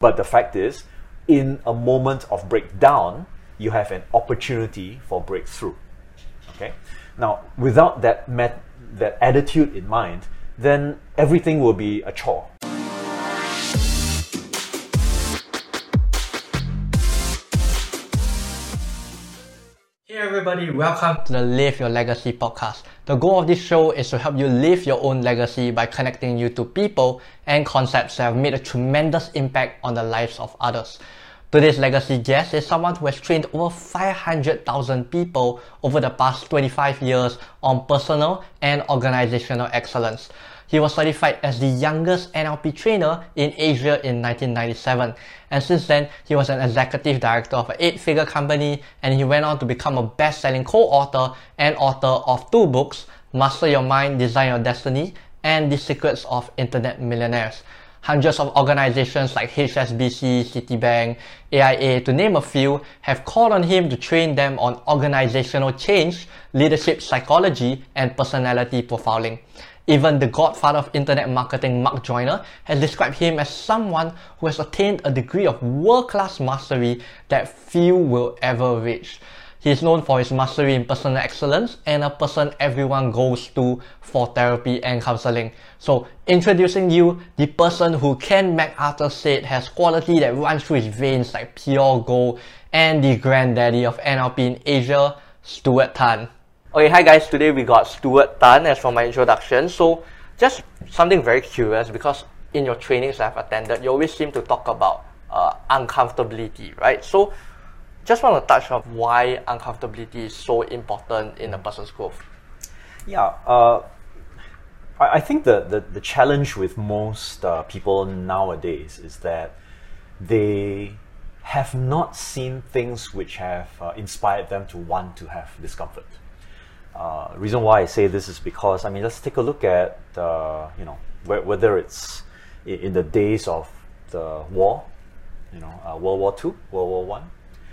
But the fact is, in a moment of breakdown, you have an opportunity for breakthrough. Okay? Now, without that met- that attitude in mind, then everything will be a chore. Everybody, welcome to the Live Your Legacy podcast. The goal of this show is to help you live your own legacy by connecting you to people and concepts that have made a tremendous impact on the lives of others. Today's legacy guest is someone who has trained over 500,000 people over the past 25 years on personal and organizational excellence. He was certified as the youngest NLP trainer in Asia in 1997. And since then, he was an executive director of an eight-figure company and he went on to become a best-selling co-author and author of two books, Master Your Mind, Design Your Destiny, and The Secrets of Internet Millionaires. Hundreds of organizations like HSBC, Citibank, AIA, to name a few, have called on him to train them on organizational change, leadership psychology, and personality profiling. Even the godfather of internet marketing, Mark Joyner, has described him as someone who has attained a degree of world-class mastery that few will ever reach. He is known for his mastery in personal excellence and a person everyone goes to for therapy and counseling. So, introducing you, the person who Ken McCarthy said has quality that runs through his veins like pure gold, and the granddaddy of NLP in Asia, Stuart Tan. Okay, hi guys. Today we got Stuart Tan as for my introduction. So, just something very curious because in your trainings I've attended, you always seem to talk about uh, uncomfortability, right? So, just want to touch on why uncomfortability is so important in a person's growth. Yeah, uh, I, think the, the, the challenge with most uh, people nowadays is that they have not seen things which have uh, inspired them to want to have discomfort. Uh, reason why I say this is because I mean let's take a look at uh, you know wh- whether it's in, the days of the war, you know uh, World War Two, World War One.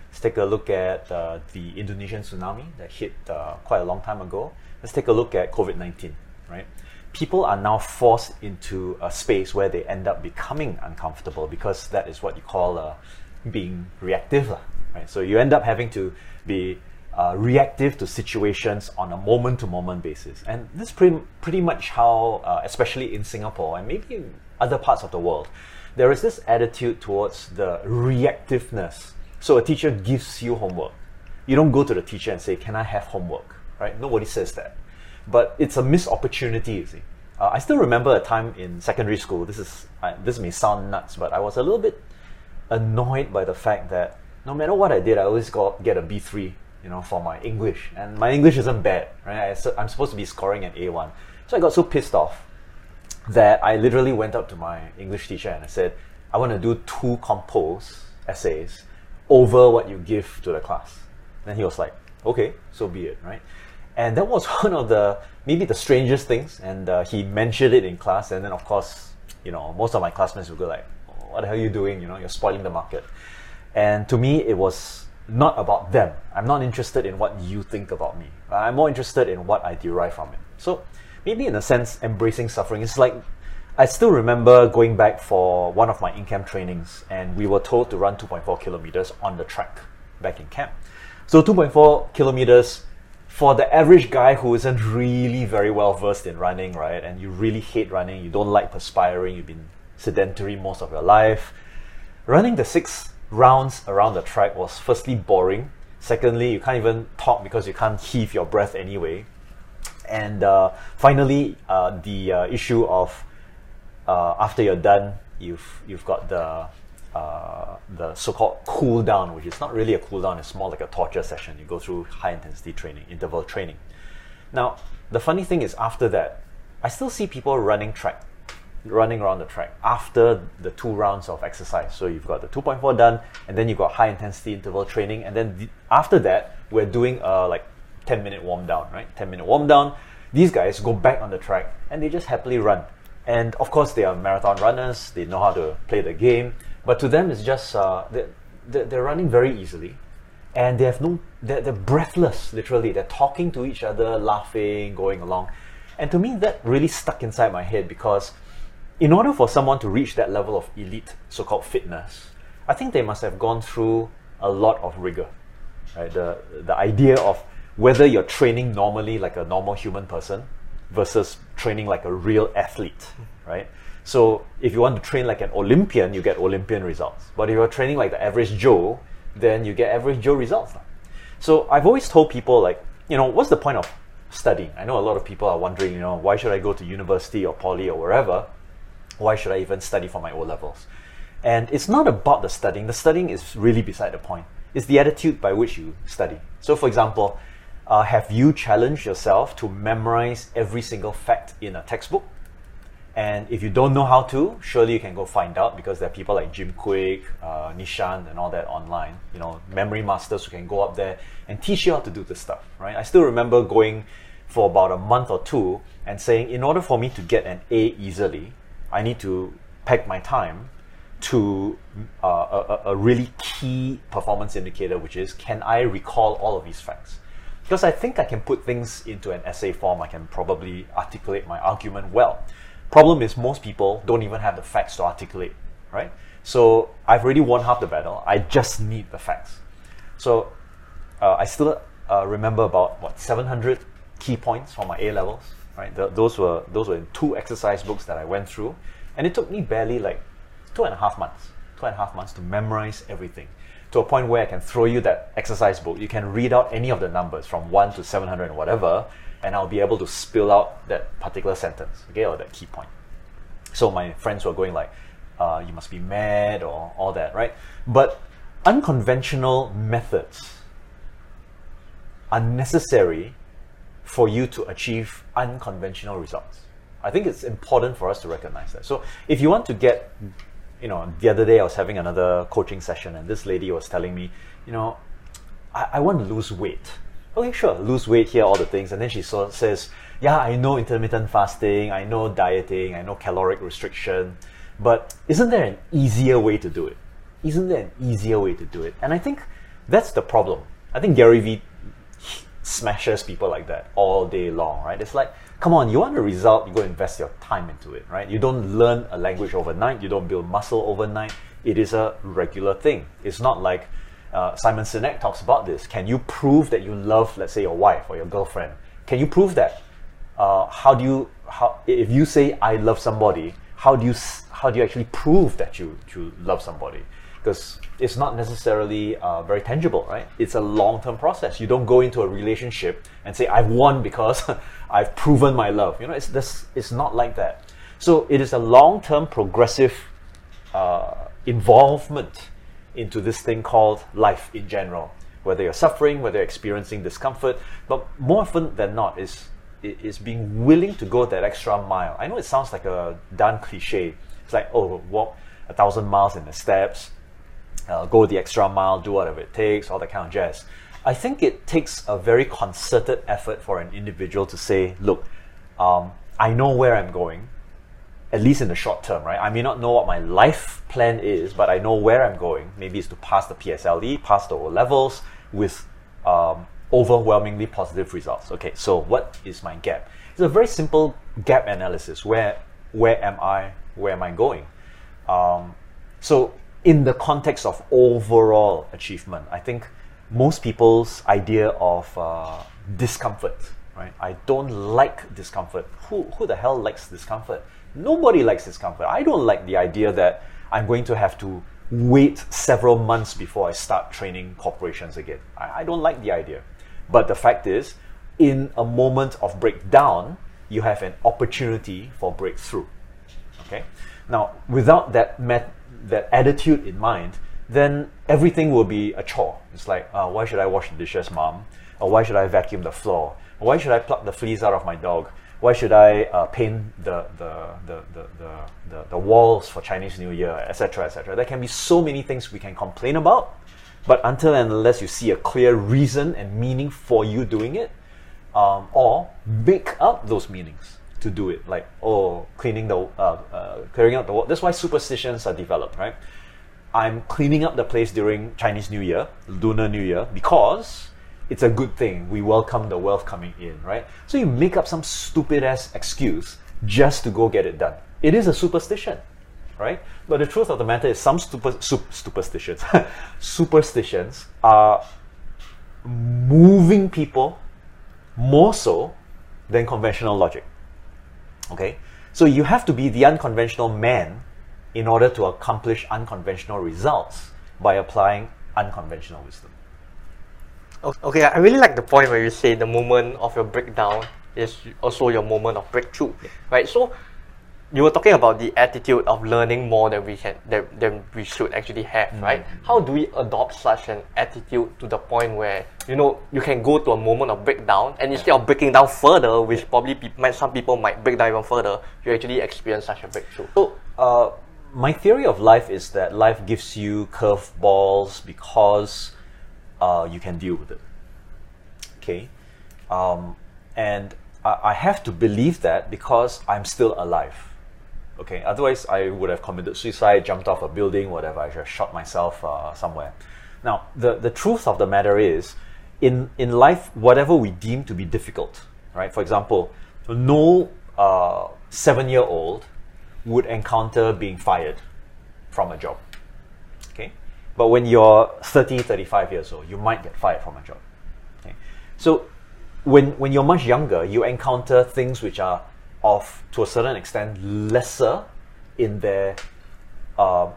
Let's take a look at uh, the Indonesian tsunami that hit uh, quite a long time ago. Let's take a look at COVID nineteen. Right, people are now forced into a space where they end up becoming uncomfortable because that is what you call being reactive, right? So you end up having to be uh, reactive to situations on a moment to moment basis. And this is pretty, pretty much how, uh, especially in Singapore and maybe in other parts of the world, there is this attitude towards the reactiveness. So a teacher gives you homework. You don't go to the teacher and say, Can I have homework? Right? Nobody says that. But it's a missed opportunity, you see. Uh, I still remember a time in secondary school. This is this may sound nuts, but I was a little bit annoyed by the fact that no matter what I did, I always got get a B three you know, for my English. And my English isn't bad, right? I, am supposed to be scoring an A1. So I got so pissed off that I literally went up to my English teacher and I said, I want to do two compose essays over what you give to the class. Then he was like, okay, so be it, right? And that was one of the, maybe the strangest things. And uh, he mentioned it in class. And then, of course, you know, most of my classmates would go like, what the hell are you doing? You know, you're spoiling the market. And to me, it was not about them. I'm not interested in what you think about me. I'm more interested in what I derive from it. So maybe in a sense, embracing suffering is like I still remember going back for one of my in camp trainings, and we were told to run 2.4 kilometers on the track back in camp. So 2.4 kilometers for the average guy who isn't really very well versed in running, right? And you really hate running, you don't like perspiring, you've been sedentary most of your life. Running the six rounds around the track was firstly boring. Secondly, you can't even talk because you can't heave your breath anyway. And uh, finally, uh, the uh, issue of uh, after you're done, you've you've got the uh, the so-called cool down, which is not really a cool down; it's more like a torture session. You go through high intensity training, interval training. Now, the funny thing is, after that, I still see people running track running around the track after the two rounds of exercise. So you've got the 2.4 done, and then you've got high intensity interval training, and then the, after that, we're doing a like 10 minute warm down, right? 10 minute warm down. These guys go back on the track and they just happily run. And of course, they are marathon runners, they know how to play the game, but to them, it's just uh, they're, they're running very easily. And they have no, they're, they're breathless, literally. They're talking to each other, laughing, going along. And to me, that really stuck inside my head because in order for someone to reach that level of elite so-called fitness, I think they must have gone through a lot of rigor. Right? The the idea of whether you're training normally like a normal human person versus training like a real athlete, right? So if you want to train like an Olympian, you get Olympian results. But if you're training like the average Joe, then you get average Joe results. So I've always told people like, you know, what's the point of studying? I know a lot of people are wondering, you know, why should I go to university or poly or wherever? Why should I even study for my O levels? And it's not about the studying. The studying is really beside the point. It's the attitude by which you study. So, for example, uh, have you challenged yourself to memorize every single fact in a textbook? And if you don't know how to, surely you can go find out because there are people like Jim Kwik, uh, Nishant, and all that online. You know, memory masters who can go up there and teach you how to do this stuff, right? I still remember going for about a month or two and saying, in order for me to get an A easily, I need to pack my time to uh, a, a really key performance indicator, which is can I recall all of these facts? Because I think I can put things into an essay form, I can probably articulate my argument well. Problem is, most people don't even have the facts to articulate, right? So I've already won half the battle. I just need the facts. So uh, I still uh, remember about what 700 key points for my A levels, right? The, those were those were two exercise books that I went through, and it took me barely like two and a half months, two and a half months to memorize everything to a point where I can throw you that exercise book. You can read out any of the numbers from 1 to 700 and whatever, and I'll be able to spill out that particular sentence, okay, or that key point. So my friends were going like, uh, you must be mad or all that, right? But unconventional methods are necessary for you to achieve unconventional results. I think it's important for us to recognize that. So if you want to get you know, the other day I was having another coaching session, and this lady was telling me, you know, I, I want to lose weight. Okay, sure, lose weight here, all the things. And then she so, says, yeah, I know intermittent fasting, I know dieting, I know caloric restriction, but isn't there an easier way to do it? Isn't there an easier way to do it? And I think that's the problem. I think Gary Vee smashes people like that all day long, right? It's like, come on, you want a result, you go invest your time into it, right? You don't learn a language overnight, you don't build muscle overnight. It is a regular thing. It's not like uh, Simon Sinek talks about this. Can you prove that you love, let's say, your wife or your girlfriend? Can you prove that? Uh, how do you, how, if you say I love somebody, how do you, how do you actually prove that you, you love somebody? Because it's not necessarily uh, very tangible, right? It's a long term process. You don't go into a relationship and say, I've won because I've proven my love. You know, it's, this, it's not like that. So it is a long term progressive uh, involvement into this thing called life in general. Whether you're suffering, whether you're experiencing discomfort, but more often than not, is is being willing to go that extra mile. I know it sounds like a done cliche. It's like, oh, walk a thousand miles in the steps, uh, go the extra mile, do whatever it takes, all that kind of jazz. I think it takes a very concerted effort for an individual to say, look, um, I know where I'm going, at least in the short term, right? I may not know what my life plan is, but I know where I'm going. Maybe it's to pass the PSLE, pass the O levels with um, overwhelmingly positive results. Okay, so what is my gap? It's a very simple gap analysis. Where where am I? Where am I going? Um, so in the context of overall achievement, I think most people's idea of uh, discomfort, right? I don't like discomfort. Who, who the hell likes discomfort? Nobody likes discomfort. I don't like the idea that I'm going to have to wait several months before I start training corporations again. I, I don't like the idea. But the fact is, in a moment of breakdown, you have an opportunity for breakthrough. Okay? Now, without that met- that attitude in mind, then everything will be a chore. It's like, uh, why should I wash the dishes, mom? Or why should I vacuum the floor? Or why should I pluck the fleas out of my dog? Why should I uh, paint the, the, the, the, the, the, walls for Chinese New Year, etc., etc.? There can be so many things we can complain about, but until and unless you see a clear reason and meaning for you doing it, um, or make up those meanings to do it, like oh, cleaning the uh, uh, clearing out the wall. That's why superstitions are developed, right? I'm cleaning up the place during Chinese New Year, Lunar New Year, because it's a good thing. We welcome the wealth coming in, right? So you make up some stupid ass excuse just to go get it done. it is a superstition, right? But the truth of the matter is, some super, sup- superstitions, superstitions are moving people more so than conventional logic. Okay, so you have to be the unconventional man in order to accomplish unconventional results by applying unconventional wisdom. Okay, I really like the point where you say the moment of your breakdown is also your moment of breakthrough, right? So you were talking about the attitude of learning more than we can than, than we should actually have, mm-hmm. right? How do we adopt such an attitude to the point where you know you can go to a moment of breakdown and instead of breaking down further, which probably might, some people might break down even further, you actually experience such a breakthrough. So, uh, my theory of life is that life gives you curveballs because uh, you can deal with it. Okay, um, and I, I have to believe that because I'm still alive Okay, otherwise I would have committed suicide, jumped off a building, whatever. I just shot myself uh, somewhere. Now, the, the truth of the matter is, in, in life, whatever we deem to be difficult, right? For example, no uh, seven year old would encounter being fired from a job. Okay? But when you're 30, 35 years old, you might get fired from a job. Okay? So when, when you're much younger, you encounter things which are of, to a certain extent, lesser in their uh,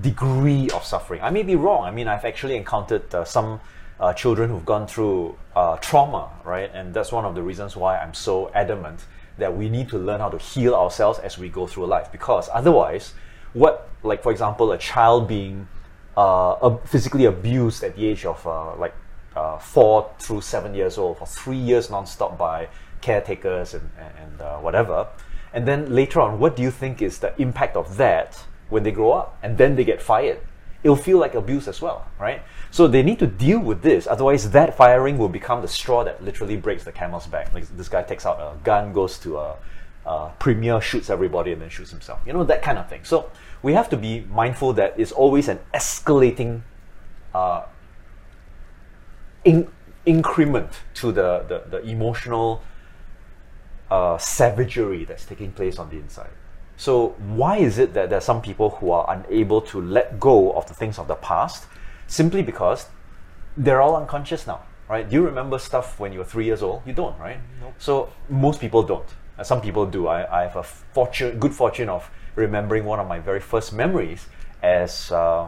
degree of suffering. I may be wrong. I mean, I've actually encountered uh, some uh, children who've gone through uh, trauma, right? And that's one of the reasons why I'm so adamant that we need to learn how to heal ourselves as we go through life. Because otherwise, what, like, for example, a child being uh, physically abused at the age of uh, like four through seven years old for three years nonstop by caretakers and, and uh, whatever. And then later on, what do you think is the impact of that when they grow up and then they get fired? It'll feel like abuse as well, right? So they need to deal with this. Otherwise, that firing will become the straw that literally breaks the camel's back. Like this guy takes out a gun, goes to a, a premier, shoots everybody, and then shoots himself. You know that kind of thing. So we have to be mindful that it's always an escalating uh, in, increment to the, the, the emotional uh, savagery that's taking place on the inside. So, why is it that there are some people who are unable to let go of the things of the past simply because they're all unconscious now, right? Do you remember stuff when you were three years old? You don't, right? Nope. So, most people don't. Uh, some people do. I, I have a fortune, good fortune of remembering one of my very first memories as uh,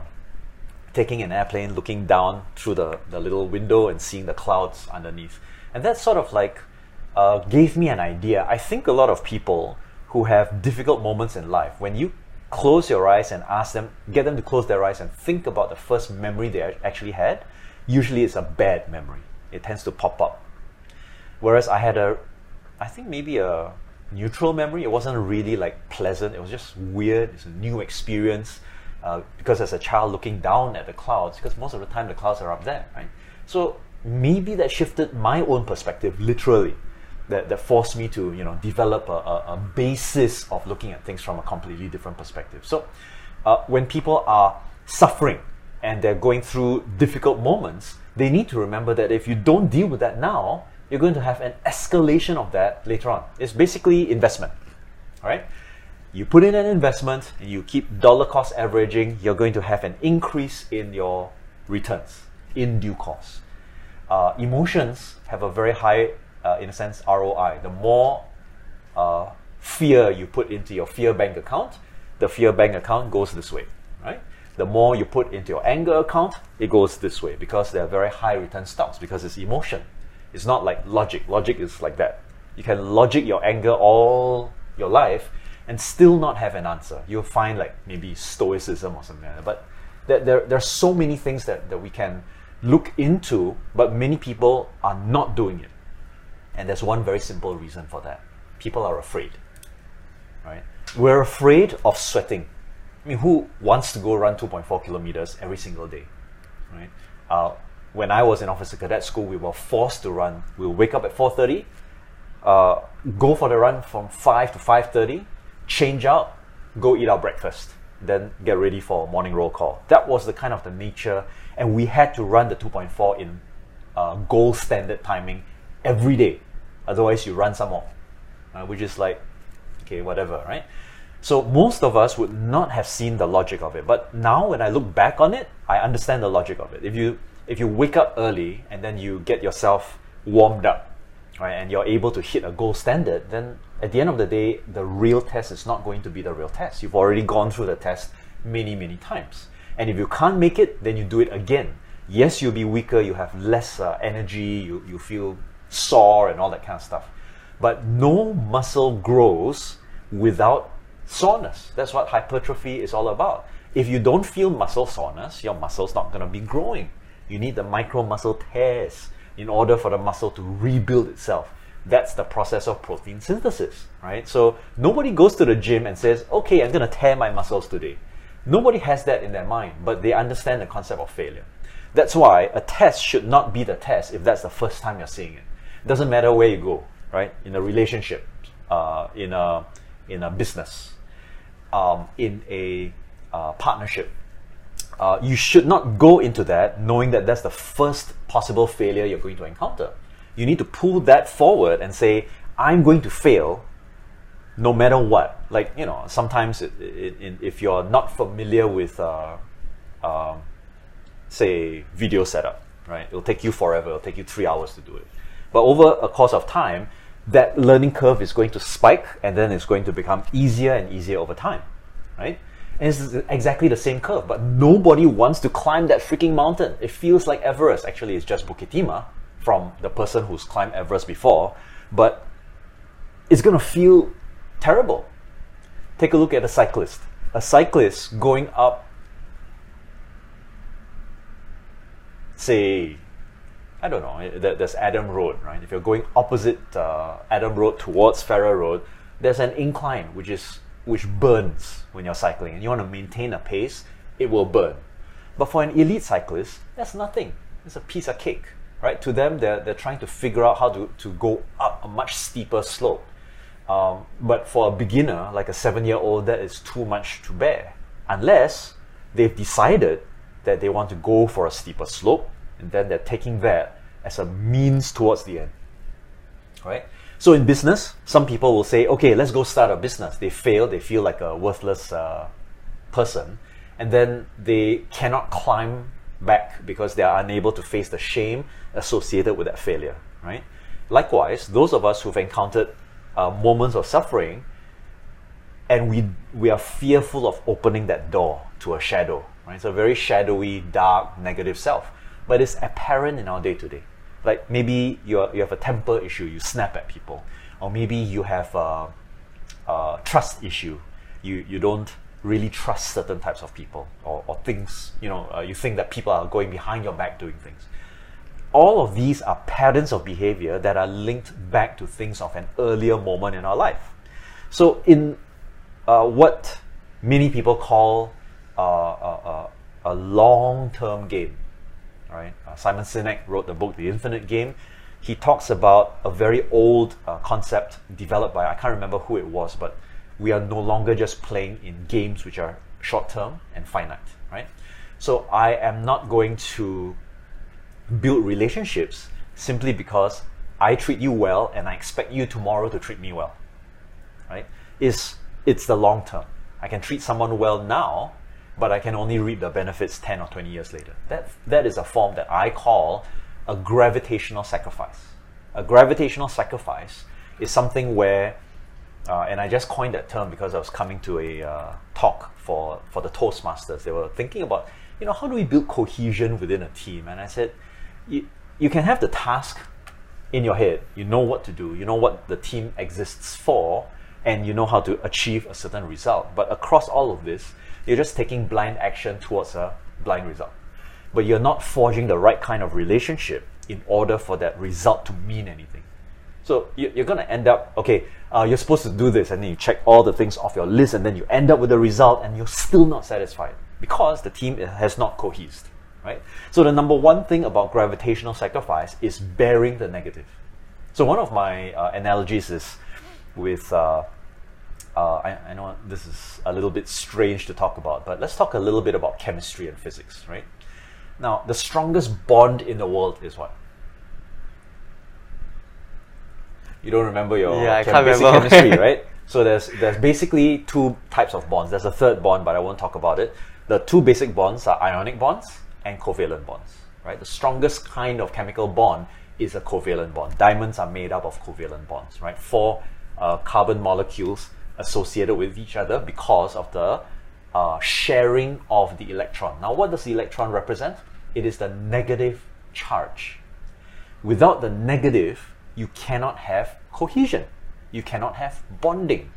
taking an airplane, looking down through the, the little window and seeing the clouds underneath. And that sort of like uh, gave me an idea. I think a lot of people who have difficult moments in life, when you close your eyes and ask them, get them to close their eyes and think about the first memory they actually had, usually it's a bad memory. It tends to pop up. Whereas I had a, I think maybe a neutral memory. It wasn't really like pleasant. It was just weird. It's a new experience. Uh, because as a child looking down at the clouds, because most of the time the clouds are up there, right? So maybe that shifted my own perspective literally that, that forced me to you know develop a, a, a, basis of looking at things from a completely different perspective. So uh, when people are suffering and they're going through difficult moments, they need to remember that if you don't deal with that now, you're going to have an escalation of that later on. It's basically investment. All right? You put in an investment and you keep dollar cost averaging, you're going to have an increase in your returns in due course. Uh, emotions have a very high uh, in a sense, ROI. The more uh, fear you put into your fear bank account, the fear bank account goes this way, right? The more you put into your anger account, it goes this way because they're very high return stocks because it's emotion. It's not like logic. Logic is like that. You can logic your anger all your life and still not have an answer. You'll find like maybe stoicism or something like that. But there, there, there are so many things that, that we can look into, but many people are not doing it. And there's one very simple reason for that. People are afraid. Right? We're afraid of sweating. I mean, who wants to go run 2.4 kilometers every single day? Right? Uh, when I was in officer cadet school, we were forced to run. We'll wake up at 4.30, uh, go for the run from 5 to 5.30, change out, go eat our breakfast, then get ready for morning roll call. That was the kind of the nature, and we had to run the 2.4 in uh, gold standard timing every day. Otherwise, you run some more, uh, which is like, okay, whatever, right? So most of us would not have seen the logic of it. But now when I look back on it, I understand the logic of it. If you if you wake up early and then you get yourself warmed up, right, and you're able to hit a gold standard, then at the end of the day, the real test is not going to be the real test. You've already gone through the test many, many times. And if you can't make it, then you do it again. Yes, you'll be weaker, you have less uh, energy, you, you feel sore and all that kind of stuff. But no muscle grows without soreness. That's what hypertrophy is all about. If you don't feel muscle soreness, your muscle's not going to be growing. You need the micro muscle tears in order for the muscle to rebuild itself. That's the process of protein synthesis, right? So nobody goes to the gym and says, okay, I'm going to tear my muscles today. Nobody has that in their mind, but they understand the concept of failure. That's why a test should not be the test if that's the first time you're seeing it. Doesn't matter where you go, right? In a relationship, uh, in a in a business, um, in a uh, partnership, uh, you should not go into that knowing that that's the first possible failure you're going to encounter. You need to pull that forward and say, I'm going to fail no matter what. Like, you know, sometimes it, it, it, if you're not familiar with, uh, um, say, video setup, right? It'll take you forever, it'll take you three hours to do it. But over a course of time, that learning curve is going to spike and then it's going to become easier and easier over time, right? And it's exactly the same curve, but nobody wants to climb that freaking mountain. It feels like Everest. Actually, it's just Bukit Timah from the person who's climbed Everest before, but it's going to feel terrible. Take a look at a cyclist. A cyclist going up, say, I don't know, there's Adam Road, right? If you're going opposite uh, Adam Road towards Farrer Road, there's an incline which is which burns when you're cycling, and you want to maintain a pace, it will burn. But for an elite cyclist, that's nothing. It's a piece of cake, right? To them, they're, they're trying to figure out how to, to go up a much steeper slope. Um, but for a beginner, like a seven year old, that is too much to bear. Unless they've decided that they want to go for a steeper slope and then they're taking that as a means towards the end. Right? So in business, some people will say, okay, let's go start a business. They fail, they feel like a worthless uh, person, and then they cannot climb back because they are unable to face the shame associated with that failure. Right? Likewise, those of us who've encountered uh, moments of suffering, and we we are fearful of opening that door to a shadow. Right? It's a very shadowy, dark, negative self but it's apparent in our day to day. Like maybe you you have a temper issue, you snap at people, or maybe you have a, a trust issue, you you don't really trust certain types of people or, or things. You know, uh, you think that people are going behind your back doing things. All of these are patterns of behavior that are linked back to things of an earlier moment in our life. So in uh, what many people call uh, a, a, a long-term game, right? Uh, Simon Sinek wrote the book The Infinite Game. He talks about a very old uh, concept developed by I can't remember who it was, but we are no longer just playing in games which are short term and finite, right? So I am not going to build relationships simply because I treat you well and I expect you tomorrow to treat me well, right? It's it's the long term. I can treat someone well now but I can only reap the benefits 10 or 20 years later. That, that is a form that I call a gravitational sacrifice. A gravitational sacrifice is something where, uh, and I just coined that term because I was coming to a uh, talk for, for the Toastmasters. They were thinking about, you know, how do we build cohesion within a team? And I said, you, you can have the task in your head. You know what to do. You know what the team exists for, and you know how to achieve a certain result. But across all of this, you're just taking blind action towards a blind result. But you're not forging the right kind of relationship in order for that result to mean anything. So you're going to end up, okay, uh, you're supposed to do this, and then you check all the things off your list, and then you end up with a result, and you're still not satisfied because the team has not cohesed, right? So the number one thing about gravitational sacrifice is bearing the negative. So one of my uh, analogies is with uh, uh, I, I, know this is a little bit strange to talk about, but let's talk a little bit about chemistry and physics, right? Now, the strongest bond in the world is what? You don't remember your yeah, I can't remember. chemistry, right? So there's there's basically two types of bonds. There's a third bond, but I won't talk about it. The two basic bonds are ionic bonds and covalent bonds. Right? The strongest kind of chemical bond is a covalent bond. Diamonds are made up of covalent bonds. Right? Four uh, carbon molecules associated with each other because of the uh, sharing of the electron. Now, what does the electron represent? It is the negative charge. Without the negative, you cannot have cohesion. You cannot have bonding.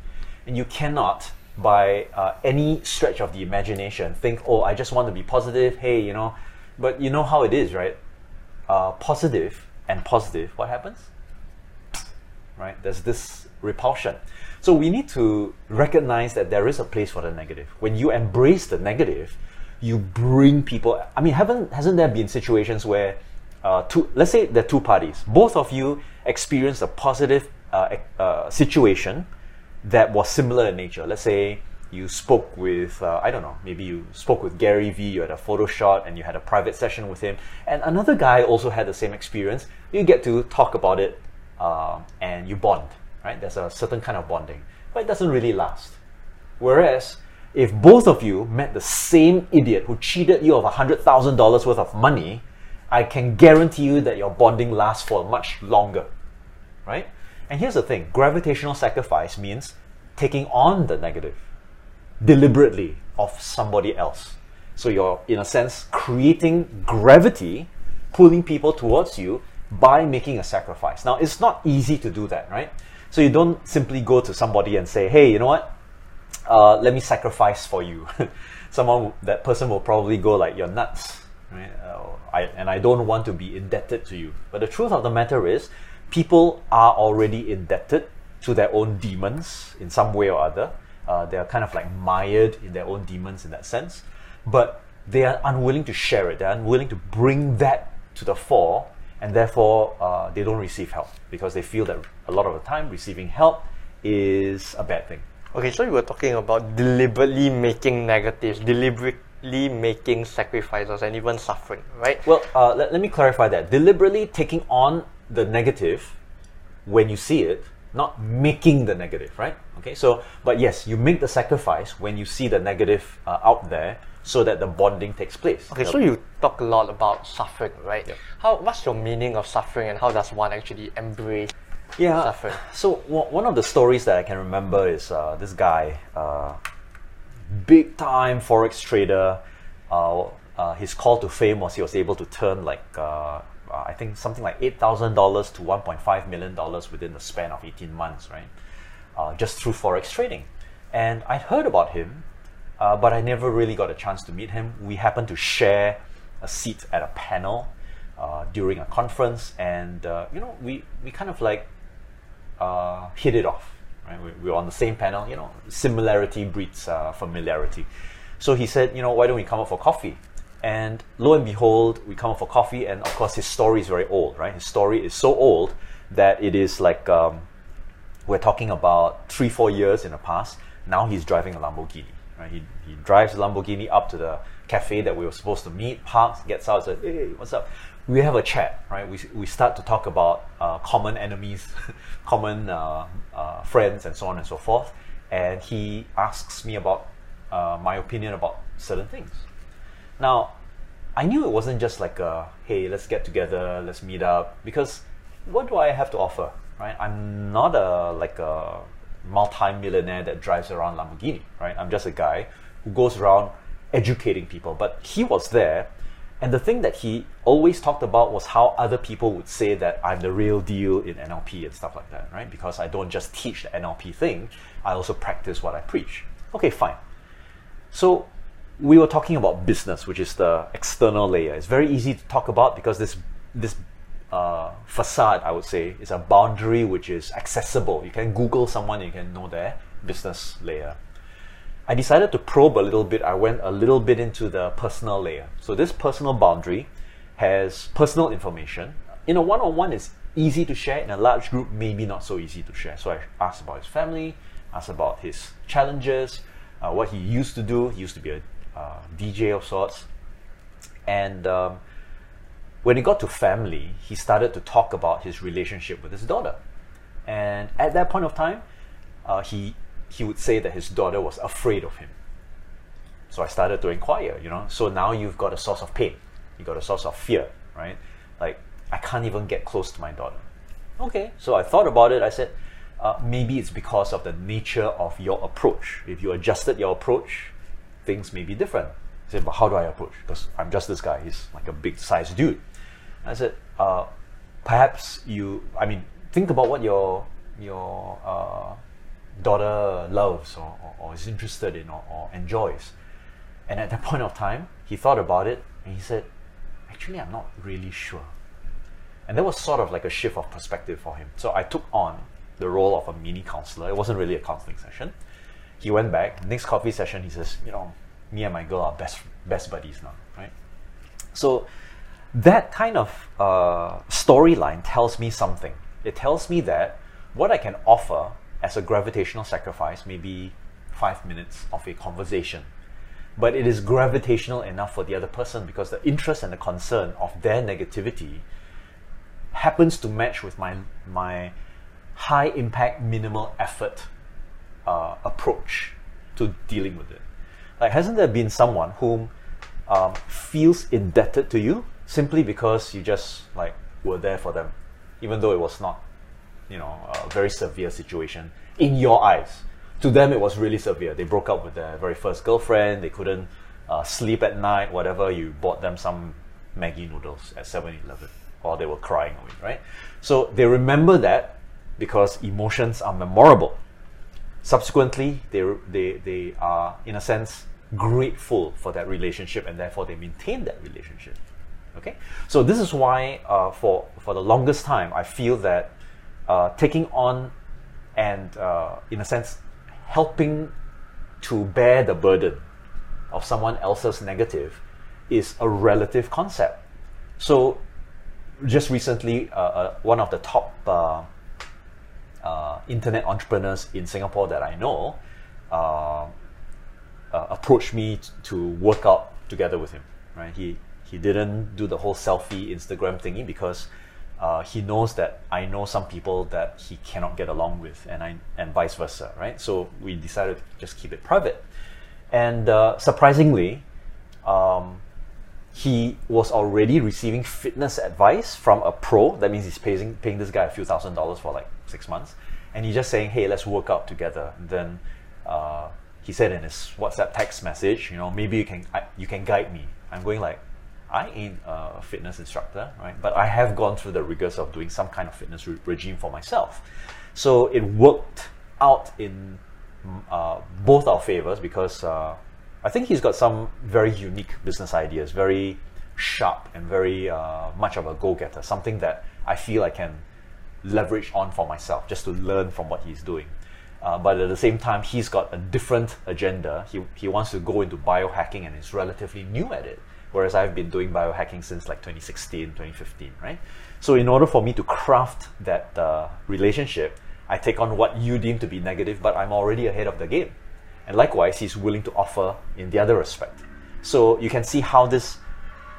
And you cannot, by uh, any stretch of the imagination, think, oh, I just want to be positive. Hey, you know, but you know how it is, right? Uh, positive and positive, what happens? Right? There's this repulsion. So we need to recognize that there is a place for the negative. When you embrace the negative, you bring people. I mean, haven't hasn't there been situations where, uh, two, let's say are two parties, both of you experience a positive uh, uh, situation that was similar in nature. Let's say you spoke with uh, I don't know, maybe you spoke with Gary Vee, you had a photo shot and you had a private session with him, and another guy also had the same experience. You get to talk about it uh, and you bond right? There's a certain kind of bonding, but it doesn't really last. Whereas if both of you met the same idiot who cheated you of $100,000 worth of money, I can guarantee you that your bonding lasts for much longer, right? And here's the thing gravitational sacrifice means taking on the negative deliberately of somebody else. So you're, in a sense, creating gravity, pulling people towards you by making a sacrifice. Now, it's not easy to do that, right? So you don't simply go to somebody and say, hey, you know what? Uh, let me sacrifice for you. Someone, that person will probably go like, you're nuts. Right? Uh, I, and I don't want to be indebted to you. But the truth of the matter is, people are already indebted to their own demons in some way or other. Uh, they are kind of like mired in their own demons in that sense. But they are unwilling to share it. They're unwilling to bring that to the fore and therefore uh, they don't receive help because they feel that a lot of the time receiving help is a bad thing. Okay, so you were talking about deliberately making negatives, deliberately making sacrifices, and even suffering, right? Well, uh, let, let me clarify that. Deliberately taking on the negative when you see it, not making the negative, right? Okay, so, but yes, you make the sacrifice when you see the negative uh, out there so that the bonding takes place. Okay, so you talk a lot about suffering, right? Yep. How what's your meaning of suffering and how does one actually embrace yeah, suffering? So one of the stories that I can remember is uh, this guy, uh, big time forex trader. Uh, uh his call to fame was he was able to turn like uh, I think something like eight thousand dollars to one point five million dollars within the span of eighteen months, right? Uh, just through forex trading, and I'd heard about him uh, but I never really got a chance to meet him. We happened to share a seat at a panel uh, during a conference, and uh, you know, we, we kind of like uh, hit it off. Right? We, we, were on the same panel. You know, similarity breeds uh, familiarity. So he said, you know, why don't we come up for coffee? And lo and behold, we come up for coffee, and of course, his story is very old, right? His story is so old that it is like um, we're talking about three, four years in the past. Now he's driving a Lamborghini Right? He, he drives Lamborghini up to the cafe that we were supposed to meet, parks, gets out, says, hey, what's up? We have a chat, right? We, we start to talk about uh, common enemies, common uh, uh, friends, and so on and so forth. And he asks me about uh, my opinion about certain things. Now, I knew it wasn't just like a, hey, let's get together, let's meet up, because what do I have to offer, right? I'm not a like a multi-millionaire that drives around Lamborghini, right? I'm just a guy who goes around educating people. But he was there, and the thing that he always talked about was how other people would say that I'm the real deal in NLP and stuff like that, right? Because I don't just teach the NLP thing, I also practice what I preach. Okay, fine. So we were talking about business, which is the external layer. It's very easy to talk about because this this uh, facade, I would say, is a boundary which is accessible. You can Google someone, you can know their business layer. I decided to probe a little bit. I went a little bit into the personal layer. So this personal boundary has personal information. In a one-on-one, it's easy to share. In a large group, maybe not so easy to share. So I asked about his family, asked about his challenges, uh, what he used to do. He used to be a uh, DJ of sorts, and um, when it got to family, he started to talk about his relationship with his daughter. And at that point of time, uh, he he would say that his daughter was afraid of him. So I started to inquire, you know. So now you've got a source of pain, you got a source of fear, right? Like I can't even get close to my daughter. Okay, so I thought about it. I said, uh, maybe it's because of the nature of your approach. If you adjusted your approach, things may be different. I said, but how do I approach? Because I'm just this guy. He's like a big sized dude. I said, uh, perhaps you. I mean, think about what your your uh, daughter loves or, or, or, is interested in or, or enjoys. And at that point of time, he thought about it and he said, actually, I'm not really sure. And that was sort of like a shift of perspective for him. So I took on the role of a mini counselor. It wasn't really a counseling session. He went back. Next coffee session, he says, you know, me and my girl are best best buddies now, right? So that kind of uh, storyline tells me something. It tells me that what I can offer as a gravitational sacrifice may be five minutes of a conversation, but it is gravitational enough for the other person because the interest and the concern of their negativity happens to match with my my high impact, minimal effort uh, approach to dealing with it. Like, hasn't there been someone whom um, feels indebted to you simply because you just like were there for them, even though it was not, you know, a very severe situation in your eyes. To them, it was really severe. They broke up with their very first girlfriend. They couldn't uh, sleep at night. Whatever you bought them some Maggi noodles at 7-Eleven, or they were crying away, right? So they remember that because emotions are memorable. Subsequently, they, they, they are, in a sense, grateful for that relationship and therefore they maintain that relationship. Okay? So, this is why, uh, for, for the longest time, I feel that uh, taking on and, uh, in a sense, helping to bear the burden of someone else's negative is a relative concept. So, just recently, uh, uh, one of the top uh, internet entrepreneurs in Singapore that I know approached me to work out together with him. Right? He he didn't do the whole selfie Instagram thingy because uh, he knows that I know some people that he cannot get along with, and I and vice versa. Right? So we decided to just keep it private. And uh, surprisingly, um, he was already receiving fitness advice from a pro. That means he's paying paying this guy a few thousand dollars for like six months, and he's just saying, "Hey, let's work out together." And then uh, he said in his WhatsApp text message, "You know, maybe you can I, you can guide me." I'm going like, I ain't a fitness instructor, right? But I have gone through the rigors of doing some kind of fitness re- regime for myself, so it worked out in uh, both our favors because. Uh, I think he's got some very unique business ideas, very sharp and very uh, much of a go-getter. Something that I feel I can leverage on for myself, just to learn from what he's doing. Uh, but at the same time, he's got a different agenda. He, he wants to go into biohacking and is relatively new at it. Whereas I've been doing biohacking since like 2016, 2015, right? So in order for me to craft that uh, relationship, I take on what you deem to be negative, but I'm already ahead of the game. And likewise, he's willing to offer in the other respect. So you can see how this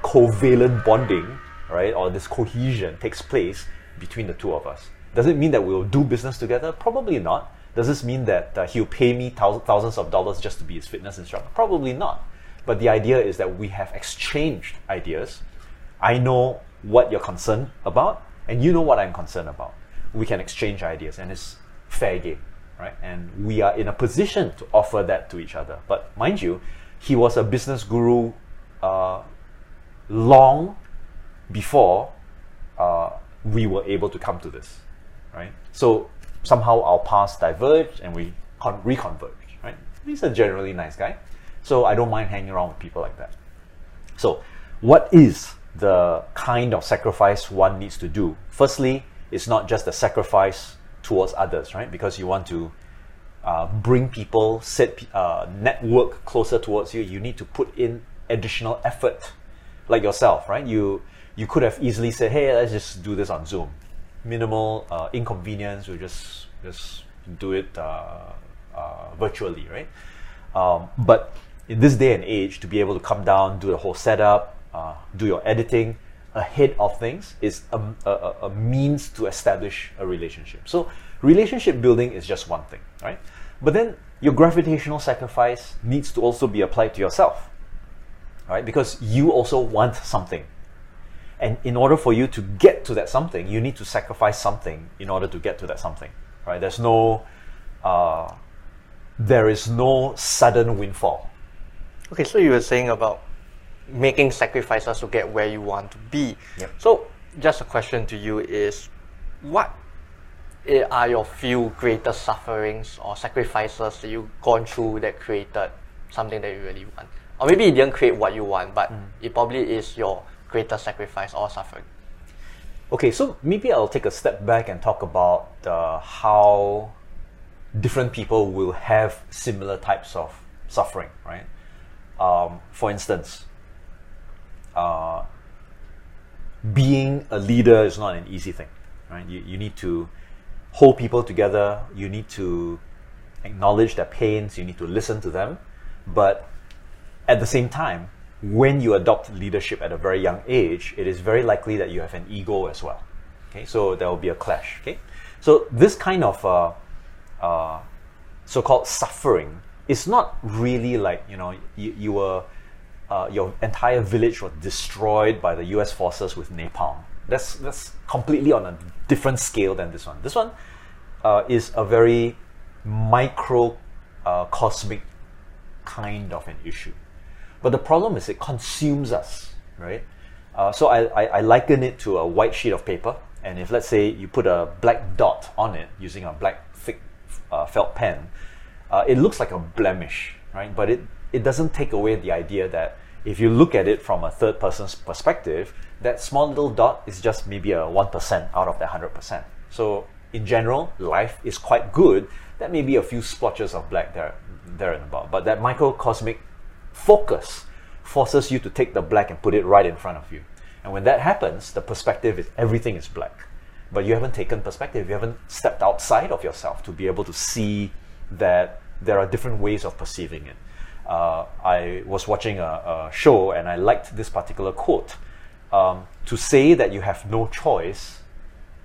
covalent bonding, right, or this cohesion takes place between the two of us. Does it mean that we'll do business together? Probably not. Does this mean that uh, he'll pay me thousands, thousands of dollars just to be his fitness instructor? Probably not. But the idea is that we have exchanged ideas. I know what you're concerned about, and you know what I'm concerned about. We can exchange ideas, and it's fair game, right? And we are in a position to offer that to each other. But mind you, he was a business guru uh, long before uh, we were able to come to this, right? So somehow our paths diverged and we con- reconverged, right? He's a generally nice guy, so I don't mind hanging around with people like that. So, what is the kind of sacrifice one needs to do? Firstly, it's not just the sacrifice towards others, right? Because you want to uh, bring people, set uh, network closer towards you. You need to put in additional effort, like yourself, right? You you could have easily said, "Hey, let's just do this on Zoom." Minimal uh, inconvenience. We just just do it uh, uh, virtually, right? Um, but in this day and age, to be able to come down, do the whole setup, uh, do your editing ahead of things is a, a, a means to establish a relationship. So Relationship building is just one thing, right? But then your gravitational sacrifice needs to also be applied to yourself, right? Because you also want something. And in order for you to get to that something, you need to sacrifice something in order to get to that something, right? There's no, uh, there is no sudden windfall. Okay, so you were saying about making sacrifices to get where you want to be. Yep. So, just a question to you is what are your few greatest sufferings or sacrifices that you've gone through that created something that you really want? Or maybe you didn't create what you want, but it probably is your greatest sacrifice or suffering. Okay, so maybe I'll take a step back and talk about uh, how different people will have similar types of suffering, right? Um, for instance, uh, being a leader is not an easy thing, right? You, you need to hold people together, you need to acknowledge their pains, you need to listen to them, but at the same time, when you adopt leadership at a very young age, it is very likely that you have an ego as well. Okay, so there will be a clash. Okay, so this kind of uh, uh, so-called suffering is not really like you know you, you were uh, your entire village was destroyed by the U.S. forces with napalm. That's that's completely on a different scale than this one. This one uh, is a very micro uh, cosmic kind of an issue. But the problem is it consumes us, right? Uh, so I, I, I liken it to a white sheet of paper, and if let's say you put a black dot on it using a black thick uh, felt pen, uh, it looks like a blemish, right? But it, it doesn't take away the idea that if you look at it from a third person's perspective, that small little dot is just maybe a 1% out of that 100%. So in general, life is quite good. That may be a few splotches of black there, there and about. But that microcosmic focus forces you to take the black and put it right in front of you. And when that happens, the perspective is everything is black. But you haven't taken perspective, you haven't stepped outside of yourself to be able to see that there are different ways of perceiving it. Uh, I was watching a, a, show and I liked this particular quote. Um, to say that you have no choice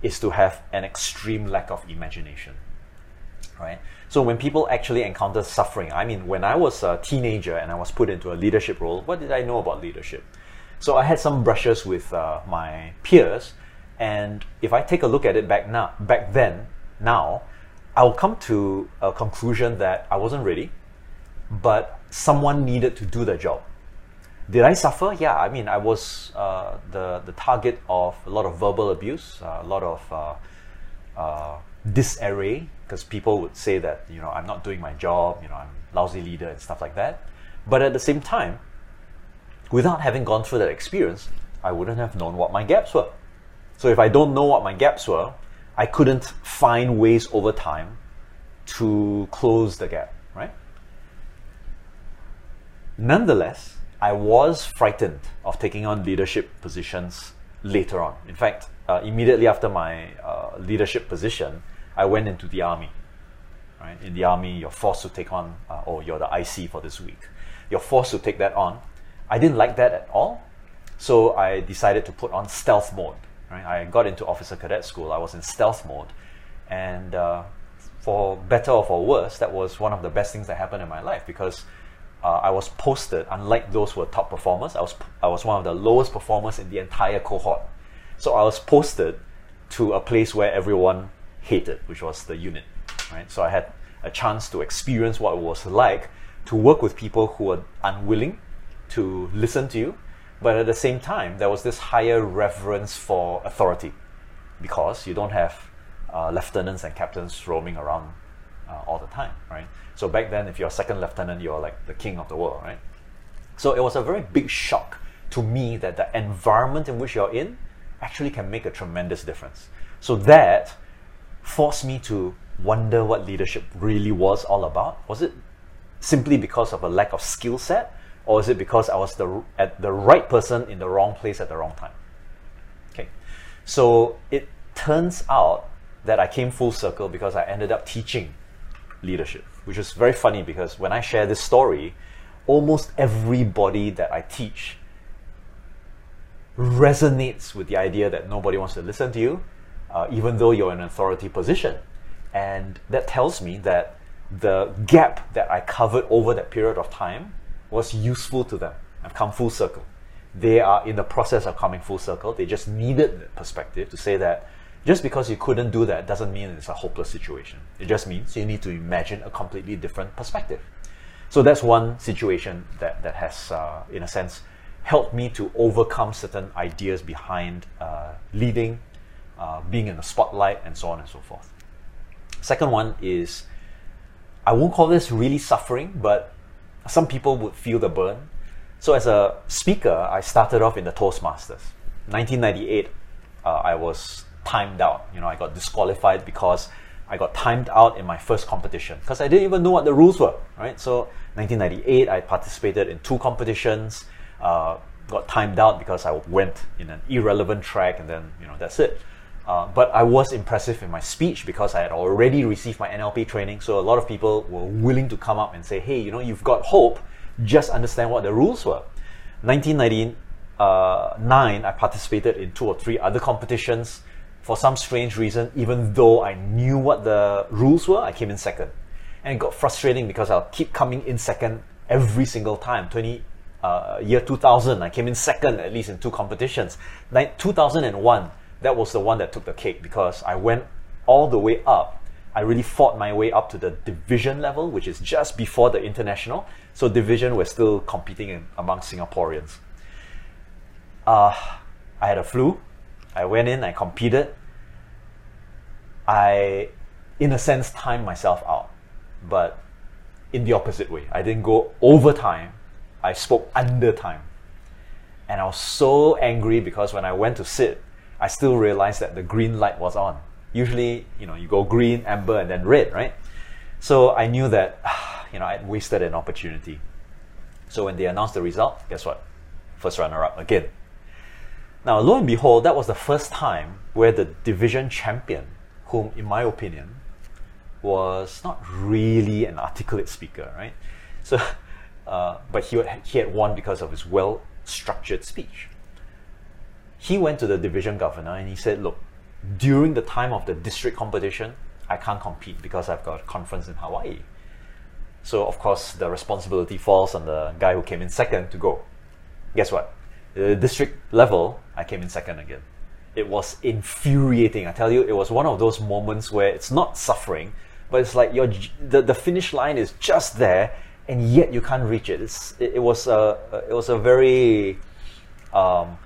is to have an extreme lack of imagination. Right? So when people actually encounter suffering, I mean, when I was a teenager and I was put into a leadership role, what did I know about leadership? So I had some brushes with uh, my peers, and if I take a look at it back now, back then, now, I'll come to a conclusion that I wasn't ready, but someone needed to do the job. Did I suffer? Yeah, I mean, I was uh, the the target of a lot of verbal abuse, uh, a lot of uh, uh disarray, because people would say that you know I'm not doing my job, you know I'm lousy leader and stuff like that. But at the same time, without having gone through that experience, I wouldn't have known what my gaps were. So if I don't know what my gaps were, I couldn't find ways over time to close the gap, right? Nonetheless, I was frightened of taking on leadership positions later on. In fact, uh, immediately after my uh, leadership position, I went into the army. Right? In the army, you're forced to take on, uh, or you're the IC for this week. You're forced to take that on. I didn't like that at all, so I decided to put on stealth mode. Right? I got into officer cadet school. I was in stealth mode, and uh, for better or for worse, that was one of the best things that happened in my life because uh, I was posted. Unlike those who were top performers, I was I was one of the lowest performers in the entire cohort. So I was posted to a place where everyone hated, which was the unit. Right? So I had a chance to experience what it was like to work with people who were unwilling to listen to you, but at the same time, there was this higher reverence for authority because you don't have uh, lieutenants and captains roaming around uh, all the time, right? So back then, if you're a second lieutenant, you're like the king of the world, right? So it was a very big shock to me that the environment in which you're in actually can make a tremendous difference. So that forced me to wonder what leadership really was all about. Was it simply because of a lack of skill set, or is it because I was the at the right person in the wrong place at the wrong time? Okay, so it turns out that I came full circle because I ended up teaching leadership, which is very funny because when I share this story, almost everybody that I teach resonates with the idea that nobody wants to listen to you, uh, even though you're in an authority position. And that tells me that the gap that I covered over that period of time was useful to them. I've come full circle. They are in the process of coming full circle. They just needed the perspective to say that just because you couldn't do that doesn't mean it's a hopeless situation. It just means you need to imagine a completely different perspective. So that's one situation that, that has, uh, in a sense, helped me to overcome certain ideas behind uh, leading, uh, being in the spotlight, and so on and so forth. Second one is I won't call this really suffering, but some people would feel the burn. So, as a speaker, I started off in the Toastmasters. 1998, uh, I was timed out. You know, I got disqualified because I got timed out in my first competition because I didn't even know what the rules were, right? So 1998, I participated in two competitions, uh, got timed out because I went in an irrelevant track, and then you know that's it. Uh, but I was impressive in my speech because I had already received my NLP training. So a lot of people were willing to come up and say, "Hey, you know, you've got hope. Just understand what the rules were." 1999, I participated in two or three other competitions for some strange reason, even though I knew what the rules were, I came in second. And it got frustrating because I'll keep coming in second every single time. 20, uh, year 2000, I came in second at least in two competitions. Like 2001, that was the one that took the cake because I went all the way up. I really fought my way up to the division level, which is just before the international. So division, we're still competing in, among Singaporeans. Uh, I had a flu I went in, I competed. I, in a sense, timed myself out, but in the opposite way. I didn't go over time, I spoke under time. And I was so angry because when I went to sit, I still realized that the green light was on. Usually, you know, you go green, amber, and then red, right? So I knew that, you know, I'd wasted an opportunity. So when they announced the result, guess what? First runner up again. Now, lo and behold, that was the first time where the division champion, whom, in my opinion, was not really an articulate speaker, right? So, uh, but he, he had won because of his well structured speech. He went to the division governor and he said, Look, during the time of the district competition, I can't compete because I've got a conference in Hawaii. So, of course, the responsibility falls on the guy who came in second to go. Guess what? the district level, I came in second again. It was infuriating. I tell you, it was one of those moments where it's not suffering, but it's like your the, the finish line is just there, and yet you can't reach it. It's, it, it was a it was a very um,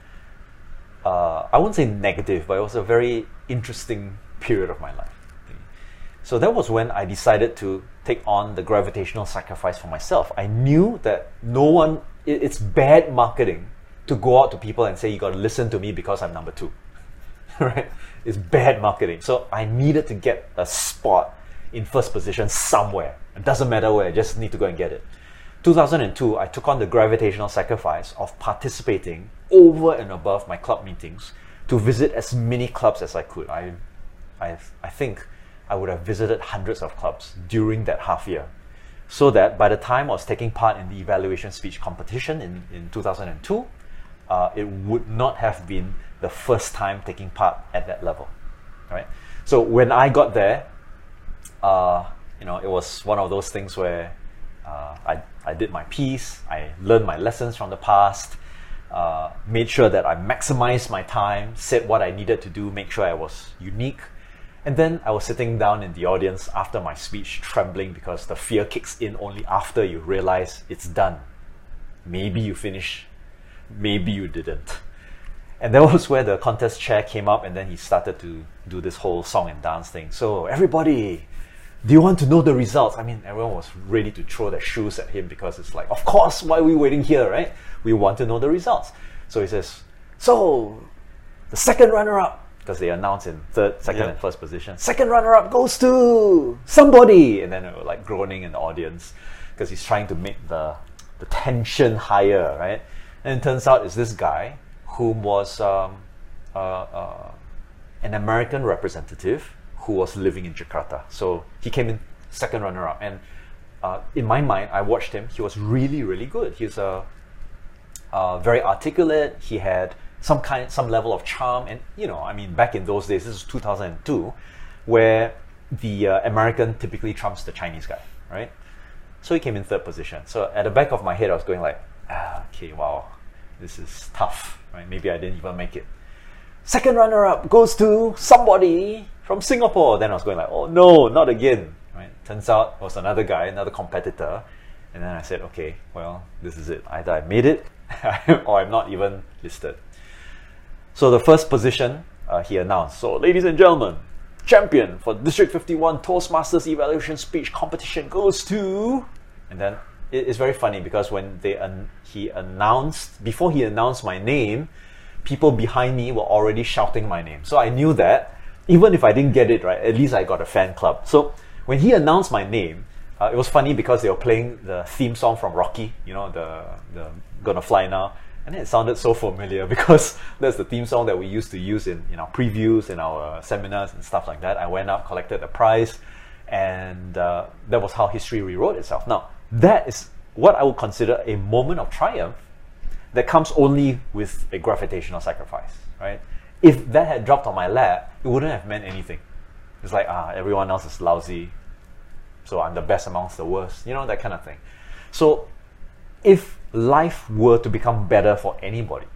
uh, I wouldn't say negative, but it was a very interesting period of my life. So that was when I decided to take on the gravitational sacrifice for myself. I knew that no one, it's bad marketing to go out to people and say you got to listen to me because I'm number two. right? It's bad marketing. So I needed to get a spot in first position somewhere. It doesn't matter where, I just need to go and get it. 2002, I took on the gravitational sacrifice of participating over and above my club meetings to visit as many clubs as I could. I, I, I think I would have visited hundreds of clubs during that half year. So that by the time I was taking part in the evaluation speech competition in, in 2002, uh, it would not have been the first time taking part at that level, right? So when I got there, uh, you know, it was one of those things where uh, I, I did my piece, I learned my lessons from the past, uh, made sure that I maximized my time, said what I needed to do, make sure I was unique. And then I was sitting down in the audience after my speech, trembling because the fear kicks in only after you realize it's done. Maybe you finish maybe you didn't. And that was where the contest chair came up, and then he started to do this whole song and dance thing. So, everybody, do you want to know the results? I mean, everyone was ready to throw their shoes at him because it's like, of course, why are we waiting here, right? We want to know the results. So he says, So, the second runner up, because they announced in third, second, yep. and first position, second runner up goes to somebody. And then they were like groaning in the audience because he's trying to make the, the tension higher, right? And it turns out it's this guy who was um, uh, uh, an American representative who was living in Jakarta. So he came in second runner up. And uh, in my mind, I watched him. He was really, really good. He's a very articulate. He had some kind, some level of charm. And you know, I mean, back in those days, this is 2002, where the uh, American typically trumps the Chinese guy, right? So he came in third position. So at the back of my head, I was going like, ah, okay, wow, this is tough, right? Maybe I didn't even make it. Second runner up goes to somebody from Singapore. Then I was going like, oh no, not again. Right? Turns out it was another guy, another competitor. And then I said, okay, well, this is it. Either I made it or I'm not even listed. So the first position uh, he announced. So, ladies and gentlemen, champion for District 51 Toastmasters evaluation speech competition goes to. And then it's very funny because when they un- he announced before he announced my name, people behind me were already shouting my name. So I knew that even if I didn't get it right, at least I got a fan club. So when he announced my name, uh, it was funny because they were playing the theme song from Rocky, you know, the the Gonna Fly Now, and it sounded so familiar because that's the theme song that we used to use in, in our previews, in our seminars and stuff like that. I went up, collected the prize, and uh, that was how history rewrote itself. Now, that is what I would consider a moment of triumph that comes only with a gravitational sacrifice, right? If that had dropped on my lap, it wouldn't have meant anything. It's like, ah, everyone else is lousy, so I'm the best amongst the worst, you know, that kind of thing. So, if life were to become better for anybody,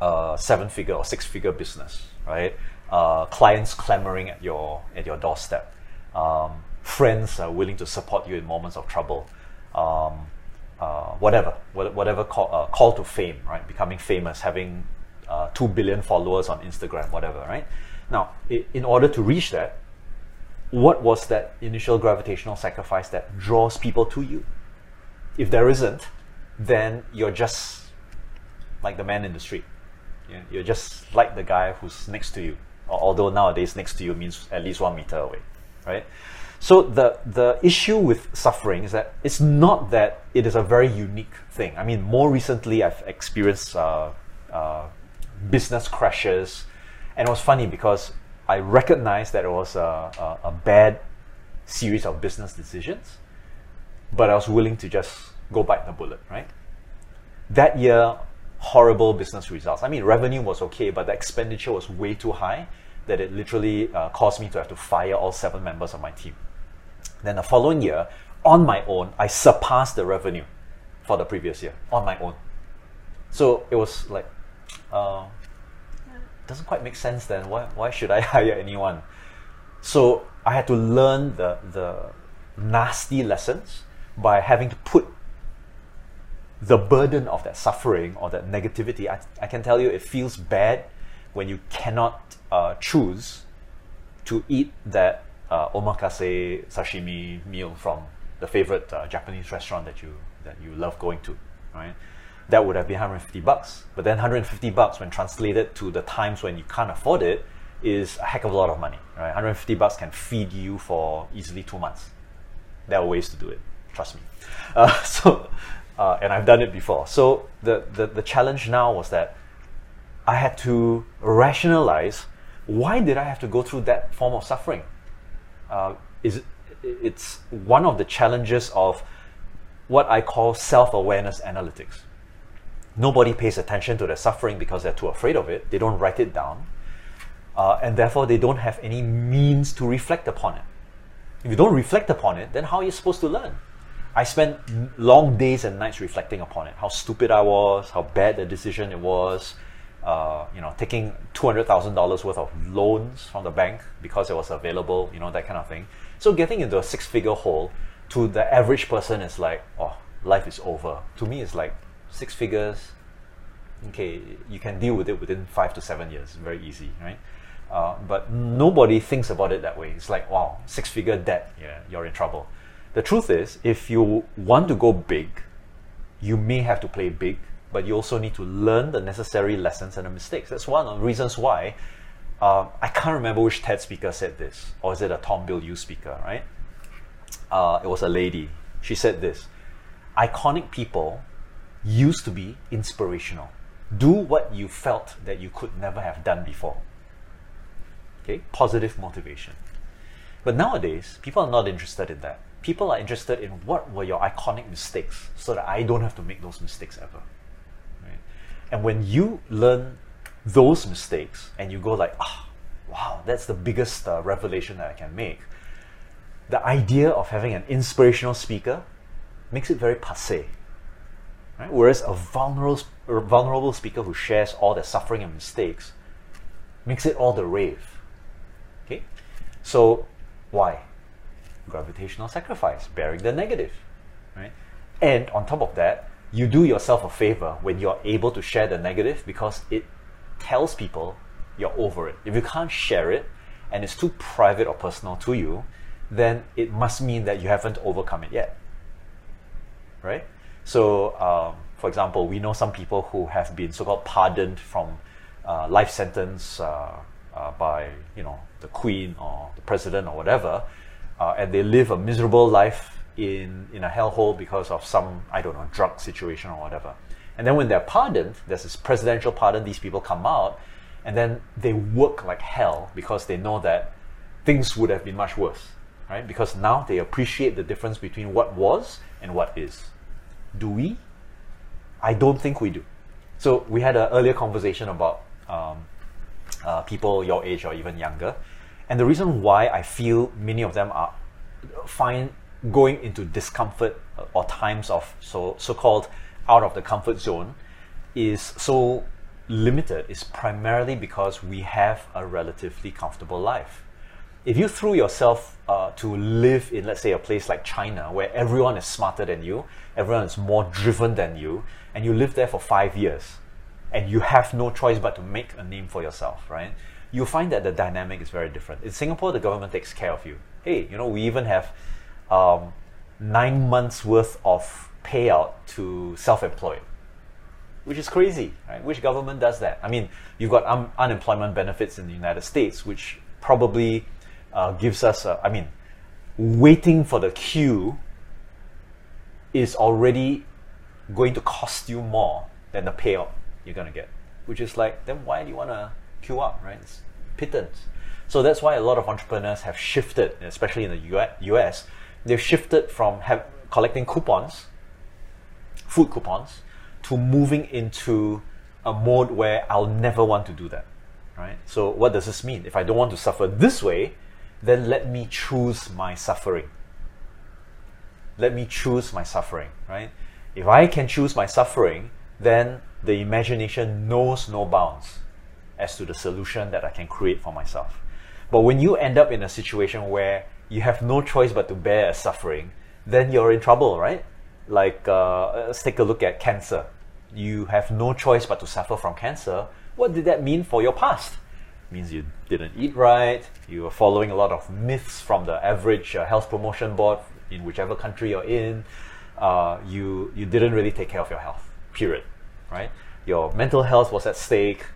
uh, seven figure or six figure business, right? Uh, clients clamoring at your at your doorstep, um, friends are willing to support you in moments of trouble, um, uh, whatever, whatever call, uh, call to fame, right? Becoming famous, having uh, two billion followers on Instagram, whatever, right? Now, in order to reach that, what was that initial gravitational sacrifice that draws people to you? If there isn't, then you're just like the man in the street. You're just like the guy who's next to you. Although nowadays next to you means at least one meter away, right? So the the issue with suffering is that it's not that it is a very unique thing. I mean, more recently I've experienced uh, uh, business crashes, and it was funny because I recognized that it was a, a, a bad series of business decisions, but I was willing to just go bite the bullet, right? That year, horrible business results. I mean, revenue was okay, but the expenditure was way too high that it literally uh, caused me to have to fire all seven members of my team. Then the following year, on my own, I surpassed the revenue for the previous year on my own. So it was like, uh, doesn't quite make sense then. Why, why should I hire anyone? So I had to learn the, the nasty lessons by having to put the burden of that suffering or that negativity. I, I can tell you it feels bad when you cannot uh, choose to eat that uh, omakase sashimi meal from the favorite uh, Japanese restaurant that you that you love going to, right? That would have been 150 bucks. But then 150 bucks, when translated to the times when you can't afford it, is a heck of a lot of money, right? 150 bucks can feed you for easily two months. There are ways to do it, trust me. Uh, so, uh, and I've done it before. So the, the the challenge now was that I had to rationalize why did I have to go through that form of suffering uh, is it's one of the challenges of what I call self-awareness analytics. Nobody pays attention to their suffering because they're too afraid of it. They don't write it down, uh, and therefore they don't have any means to reflect upon it. If you don't reflect upon it, then how are you supposed to learn? I spent long days and nights reflecting upon it. How stupid I was, how bad the decision it was, uh, you know, taking two hundred thousand dollars worth of loans from the bank because it was available, you know, that kind of thing. So getting into a six-figure hole to the average person is like, oh, life is over. To me, it's like six figures. Okay, you can deal with it within five to seven years. Very easy, right? Uh, but nobody thinks about it that way. It's like, wow, six-figure debt. Yeah, you're in trouble. The truth is, if you want to go big, you may have to play big but you also need to learn the necessary lessons and the mistakes. That's one of the reasons why uh, I can't remember which TED speaker said this, or is it a Tom Bilyeu speaker, right? Uh, it was a lady. She said this Iconic people used to be inspirational. Do what you felt that you could never have done before. Okay, positive motivation. But nowadays, people are not interested in that. People are interested in what were your iconic mistakes so that I don't have to make those mistakes ever. And when you learn those mistakes and you go like, ah, wow, that's the biggest uh, revelation that I can make. The idea of having an inspirational speaker makes it very passe. Right? Whereas a vulnerable, vulnerable speaker who shares all their suffering and mistakes makes it all the rave. Okay? So, why? Gravitational sacrifice, bearing the negative. Right? And on top of that, you do yourself a favor when you're able to share the negative because it tells people you're over it. If you can't share it and it's too private or personal to you, then it must mean that you haven't overcome it yet. Right? So, um, for example, we know some people who have been so called pardoned from uh, life sentence uh, uh, by you know the queen or the president or whatever, uh, and they live a miserable life in in a hellhole because of some I don't know drug situation or whatever. And then when they're pardoned, there's this presidential pardon. These people come out, and then they work like hell because they know that things would have been much worse, right? Because now they appreciate the difference between what was and what is. Do we? I don't think we do. So we had an earlier conversation about um, uh, people your age or even younger, and the reason why I feel many of them are find going into discomfort or times of so so-called out of the comfort zone is so limited is primarily because we have a relatively comfortable life. If you threw yourself uh, to live in, let's say, a place like China, where everyone is smarter than you, everyone is more driven than you, and you live there for five years, and you have no choice but to make a name for yourself, right? You'll find that the dynamic is very different. In Singapore, the government takes care of you. Hey, you know, we even have um, nine months worth of payout to self-employed, which is crazy, right? Which government does that? I mean, you've got un- unemployment benefits in the United States, which probably uh, gives us, a, I mean, waiting for the queue is already going to cost you more than the payout you're going to get, which is like, then why do you want to queue up, right? It's pittance. So that's why a lot of entrepreneurs have shifted, especially in the US, they've shifted from have, collecting coupons, food coupons, to moving into a mode where I'll never want to do that. Right? So what does this mean? If I don't want to suffer this way, then let me choose my suffering. Let me choose my suffering, right? If I can choose my suffering, then the imagination knows no bounds as to the solution that I can create for myself. But when you end up in a situation where you have no choice but to bear suffering, then you're in trouble, right? Like, uh, let's take a look at cancer. You have no choice but to suffer from cancer. What did that mean for your past? Means you didn't eat right, you were following a lot of myths from the average uh, health promotion board in whichever country you're in. Uh, you, you didn't really take care of your health, period, right? Your mental health was at stake,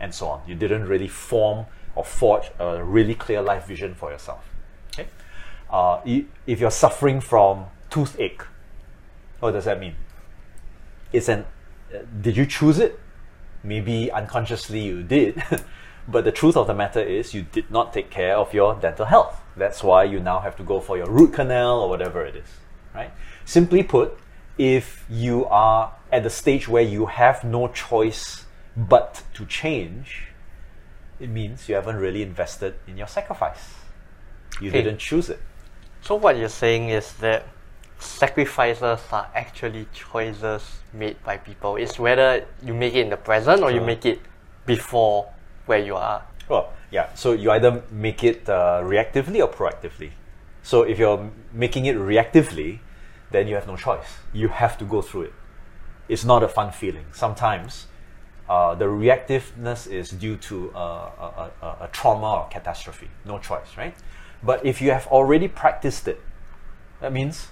and so on. You didn't really form or forge a really clear life vision for yourself. Okay? Uh, if you're suffering from toothache, what does that mean? It's an uh, did you choose it? Maybe unconsciously you did, but the truth of the matter is you did not take care of your dental health. That's why you now have to go for your root canal or whatever it is, right? Simply put, if you are at the stage where you have no choice but to change, it means you haven't really invested in your sacrifice. You didn't choose it. So what you're saying is that sacrifices are actually choices made by people. It's whether you make it in the present or you make it before where you are. Well, yeah. So you either make it uh, reactively or proactively. So if you're making it reactively, then you have no choice. You have to go through it. It's not a fun feeling. Sometimes uh, the reactiveness is due to uh, a, a, a, a trauma or catastrophe. No choice, right? But if you have already practiced it, that means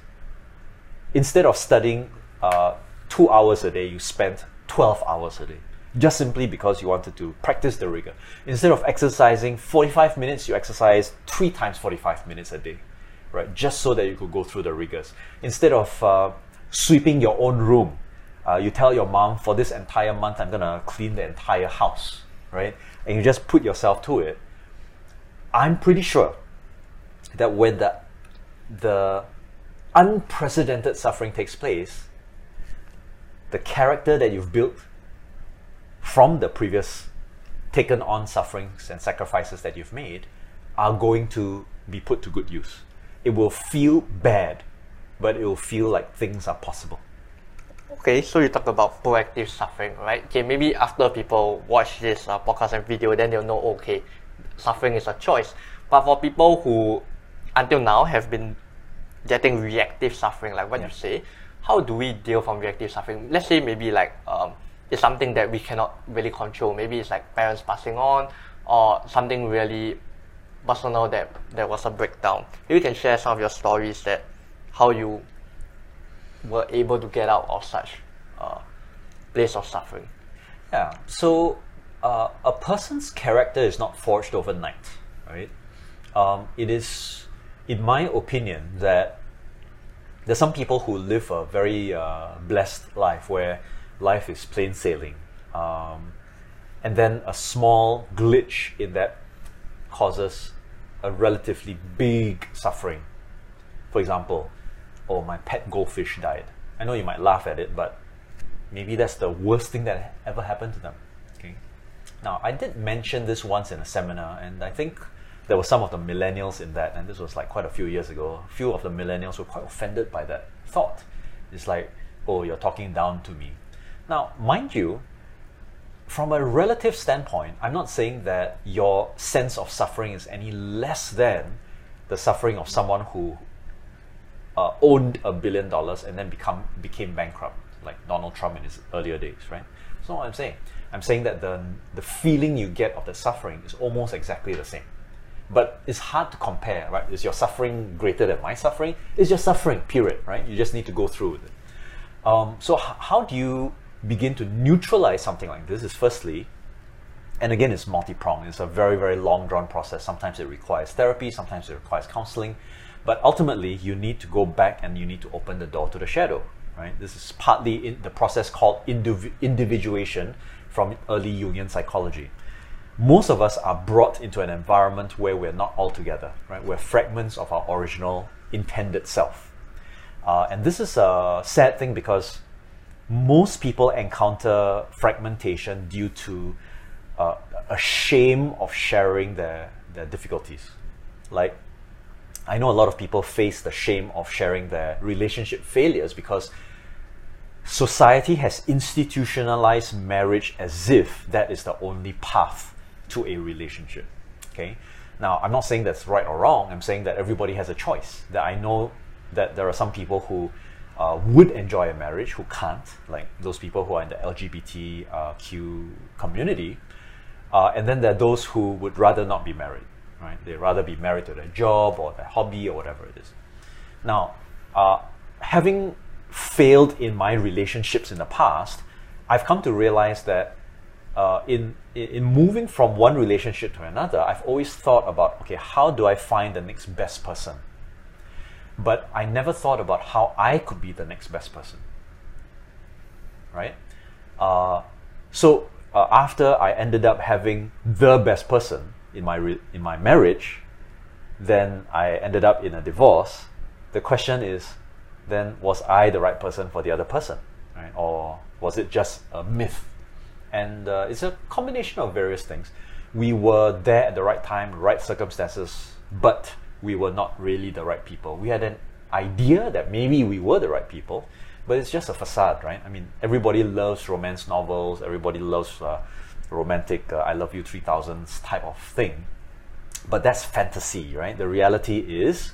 instead of studying uh, two hours a day, you spent 12 hours a day. Just simply because you wanted to practice the rigor. Instead of exercising 45 minutes, you exercise three times 45 minutes a day, right? Just so that you could go through the rigors. Instead of uh, sweeping your own room, uh, you tell your mom, for this entire month, I'm gonna clean the entire house, right? And you just put yourself to it. I'm pretty sure that when the the unprecedented suffering takes place, the character that you've built from the previous taken on sufferings and sacrifices that you've made are going to be put to good use. It will feel bad, but it will feel like things are possible. Okay, so you talk about proactive suffering, right? Okay, maybe after people watch this uh, podcast and video, then they'll know, okay, suffering is a choice. But for people who, until now, have been getting reactive suffering, like what yeah. you say, how do we deal from reactive suffering? Let's say maybe like um, it's something that we cannot really control. Maybe it's like parents passing on, or something really personal that there was a breakdown. Maybe you can share some of your stories that how you were able to get out of such uh, place of suffering. Yeah. So uh, a person's character is not forged overnight, right? Um, it is, in my opinion, that there's some people who live a very uh, blessed life where life is plain sailing. Um, and then a small glitch in that causes a relatively big suffering. For example, oh, my pet goldfish died. I know you might laugh at it, but maybe that's the worst thing that ever happened to them. Okay. Now, I did mention this once in a seminar, and I think there were some of the millennials in that, and this was like quite a few years ago. Few of the millennials were quite offended by that thought. It's like, oh, you're talking down to me. Now, mind you, from a relative standpoint, I'm not saying that your sense of suffering is any less than the suffering of someone who uh, owned a billion dollars and then become became bankrupt, like Donald Trump in his earlier days, right? That's not what I'm saying. I'm saying that the the feeling you get of the suffering is almost exactly the same. But it's hard to compare, right? Is your suffering greater than my suffering? It's just suffering, period, right? You just need to go through with it. Um, so, h- how do you begin to neutralize something like this? Is firstly, and again, it's multi pronged. It's a very, very long drawn process. Sometimes it requires therapy, sometimes it requires counseling. But ultimately, you need to go back and you need to open the door to the shadow. Right? This is partly in the process called indiv- individuation from early Jungian psychology. Most of us are brought into an environment where we're not all together, right? We're fragments of our original intended self. Uh, and this is a sad thing because most people encounter fragmentation due to uh, a shame of sharing their, their difficulties. Like I know a lot of people face the shame of sharing their relationship failures because society has institutionalized marriage as if that is the only path to a relationship. Okay? Now, I'm not saying that's right or wrong. I'm saying that everybody has a choice. That I know that there are some people who uh, would enjoy a marriage who can't, like those people who are in the LGBTQ community. Uh, and then there are those who would rather not be married right? They'd rather be married to their job or their hobby or whatever it is. Now, uh, having failed in my relationships in the past, I've come to realize that uh, in in moving from one relationship to another, I've always thought about okay, how do I find the next best person? But I never thought about how I could be the next best person. Right? Uh, so uh, after I ended up having the best person, in my re- in my marriage, then I ended up in a divorce. The question is, then was I the right person for the other person, right? Or was it just a myth? And uh, it's a combination of various things. We were there at the right time, right circumstances, but we were not really the right people. We had an idea that maybe we were the right people, but it's just a facade, right? I mean, everybody loves romance novels. Everybody loves uh, romantic uh, I love you 3000s type of thing. But that's fantasy, right? The reality is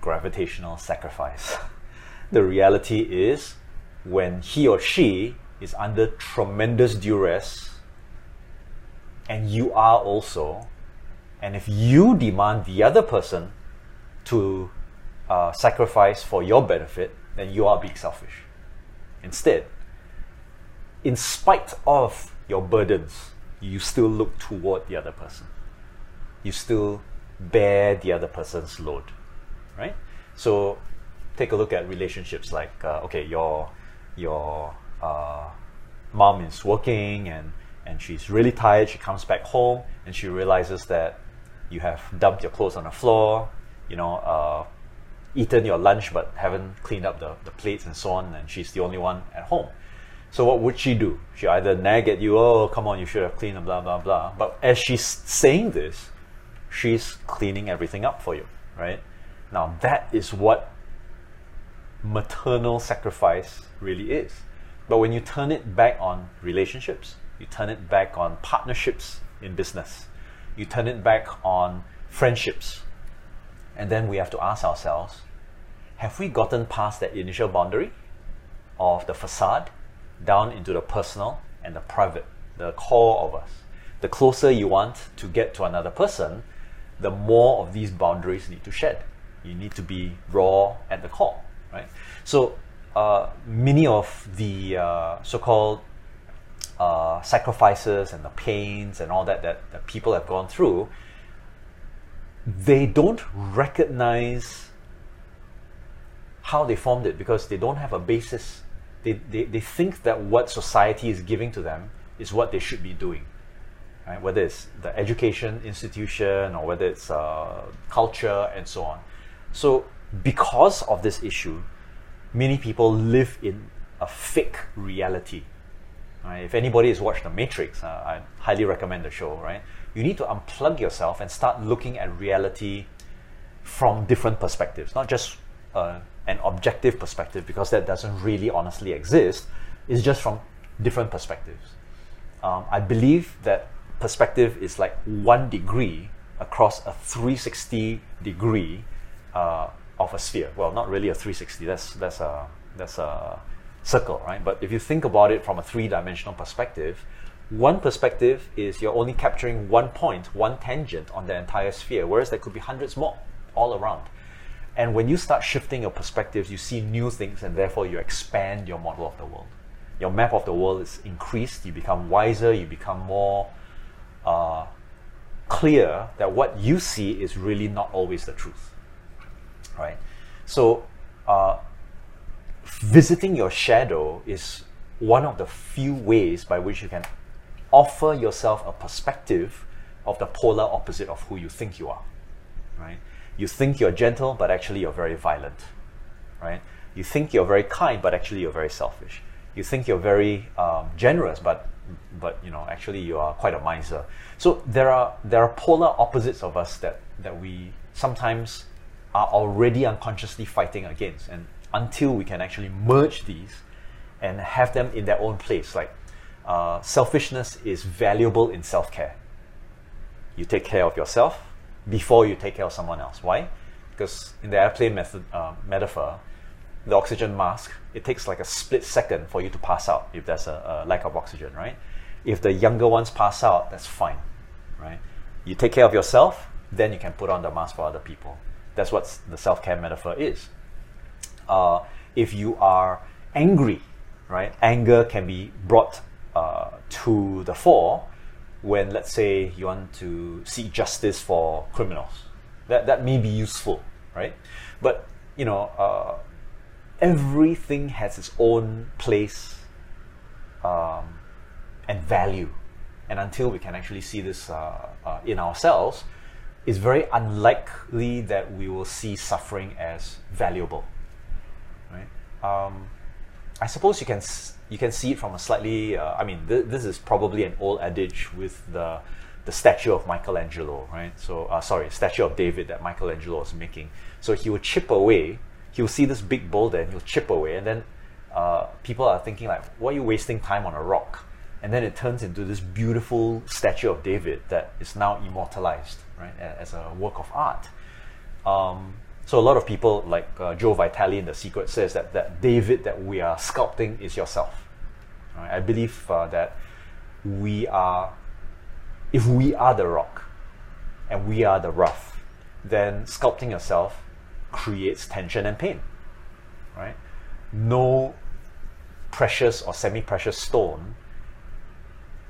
gravitational sacrifice. the reality is when he or she is under tremendous duress and you are also, and if you demand the other person to uh, sacrifice for your benefit, then you are being selfish. Instead, in spite of your burdens, you still look toward the other person. You still bear the other person's load, right? So take a look at relationships like uh, okay, your your uh, mom is working and and she's really tired. She comes back home and she realizes that you have dumped your clothes on the floor, you know, uh, eaten your lunch but haven't cleaned up the, the plates and so on, and she's the only one at home. So what would she do? She either nag at you, oh, come on, you should have cleaned, blah, blah, blah. But as she's saying this, she's cleaning everything up for you, right? Now, that is what maternal sacrifice really is. But when you turn it back on relationships, you turn it back on partnerships in business, you turn it back on friendships, and then we have to ask ourselves have we gotten past that initial boundary of the facade down into the personal and the private, the core of us? The closer you want to get to another person, the more of these boundaries need to shed. You need to be raw at the core, right? So uh, many of the uh, so-called uh, sacrifices and the pains and all that, that people have gone through, they don't recognize how they formed it because they don't have a basis. They, they, they think that what society is giving to them is what they should be doing. Right? Whether it's the education institution or whether it's uh, culture and so on. So, because of this issue, many people live in a fake reality. Right? If anybody has watched The Matrix, uh, I highly recommend the show. Right? You need to unplug yourself and start looking at reality from different perspectives, not just uh, an objective perspective, because that doesn't really honestly exist. It's just from different perspectives. Um, I believe that perspective is like one degree across a 360 degree uh, of a sphere. Well, not really a 360. That's that's a that's a circle, right? But if you think about it from a three-dimensional perspective, one perspective is you're only capturing one point, one tangent on the entire sphere, whereas there could be hundreds more all around. And when you start shifting your perspectives, you see new things, and therefore you expand your model of the world. Your map of the world is increased. You become wiser. You become more uh, clear that what you see is really not always the truth right? So, uh, visiting your shadow is one of the few ways by which you can offer yourself a perspective of the polar opposite of who you think you are, right? You think you're gentle, but actually you're very violent, right? You think you're very kind, but actually you're very selfish. You think you're very um, generous, but but you know actually you are quite a miser. So there are there are polar opposites of us that that we sometimes are already unconsciously fighting against. And until we can actually merge these and have them in their own place, like uh, selfishness is valuable in self care. You take care of yourself before you take care of someone else. Why? Because in the airplane method, uh, metaphor, the oxygen mask, it takes like a split second for you to pass out if there's a, a lack of oxygen, right? If the younger ones pass out, that's fine, right? You take care of yourself, then you can put on the mask for other people. That's what the self care metaphor is. Uh, if you are angry, right, anger can be brought uh, to the fore when, let's say, you want to seek justice for criminals. That, that may be useful, right? But, you know, uh, everything has its own place um, and value. And until we can actually see this uh, uh, in ourselves, it's very unlikely that we will see suffering as valuable. Right? Um, I suppose you can you can see it from a slightly. Uh, I mean, th- this is probably an old adage with the the statue of Michelangelo, right? So, uh, sorry, statue of David that Michelangelo was making. So he would chip away. He will see this big boulder and he'll chip away, and then uh, people are thinking like, "Why are you wasting time on a rock?" And then it turns into this beautiful statue of David that is now immortalized right, as a work of art. Um, so a lot of people, like uh, Joe Vitale in The Secret, says that that David that we are sculpting is yourself. Right? I believe uh, that we are, if we are the rock, and we are the rough, then sculpting yourself creates tension and pain. Right? No precious or semi-precious stone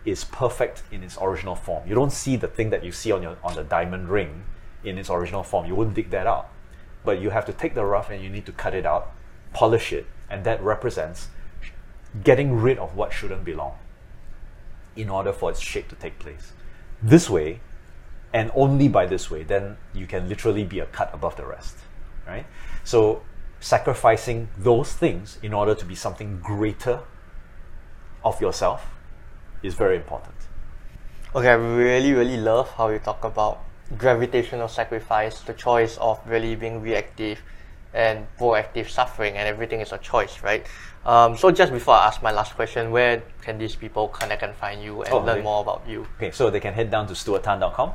is perfect in its original form. You don't see the thing that you see on your on the diamond ring in its original form. You wouldn't dig that out. But you have to take the rough and you need to cut it out, polish it, and that represents getting rid of what shouldn't belong in order for its shape to take place. This way, and only by this way, then you can literally be a cut above the rest. Right? So sacrificing those things in order to be something greater of yourself is very important. Okay, I really, really love how you talk about gravitational sacrifice, the choice of really being reactive and proactive suffering, and everything is a choice, right? Um, so, just before I ask my last question, where can these people connect and find you and Oh, learn more about you? Okay, so they can head down to stuarttan.com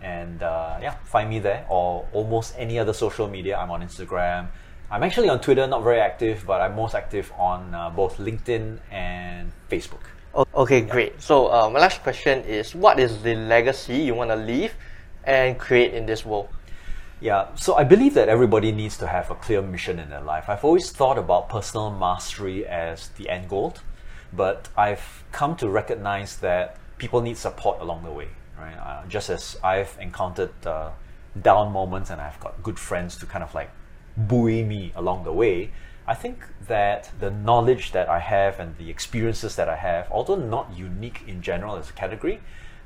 and uh, yeah, find me there or almost any other social media. I'm on Instagram. I'm actually on Twitter, not very active, but I'm most active on uh, both LinkedIn and Facebook. Okay, great. So, uh, my last question is what is the legacy you want to leave and create in this world? Yeah, so I believe that everybody needs to have a clear mission in their life. I've always thought about personal mastery as the end goal, but I've come to recognize that people need support along the way, right? Uh, just as I've encountered uh, down moments and I've got good friends to kind of like buoy me along the way, I think that the knowledge that I have and the experiences that I have, although not unique in general as a category,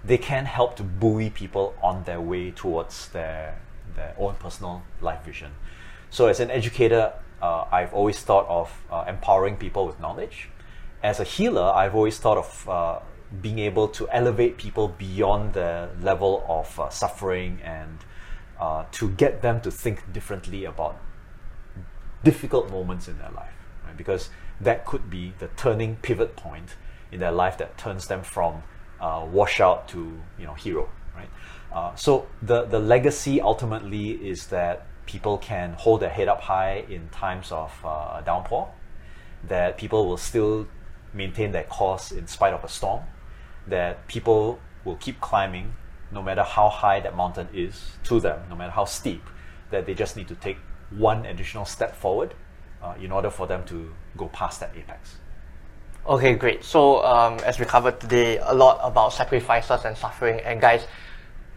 they can help to buoy people on their way towards their their own personal life vision. So, as an educator, uh, I've always thought of uh, empowering people with knowledge. As a healer, I've always thought of uh, being able to elevate people beyond the level of uh, suffering and uh, to get them to think differently about difficult moments in their life, right? Because that could be the turning pivot point in their life that turns them from uh, washout to you know hero, right? Uh, so the the legacy ultimately is that people can hold their head up high in times of uh, downpour, that people will still maintain their course in spite of a storm, that people will keep climbing no matter how high that mountain is to them, no matter how steep, that they just need to take one additional step forward uh, in order for them to go past that apex. Okay, great. So, um, as we covered today, a lot about sacrifices and suffering. And guys,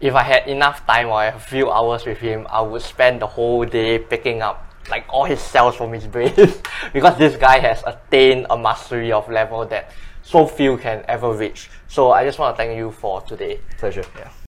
if I had enough time or a few hours with him, I would spend the whole day picking up like all his cells from his brain because this guy has attained a mastery of level that so few can ever reach. So, I just want to thank you for today. Pleasure. Yeah.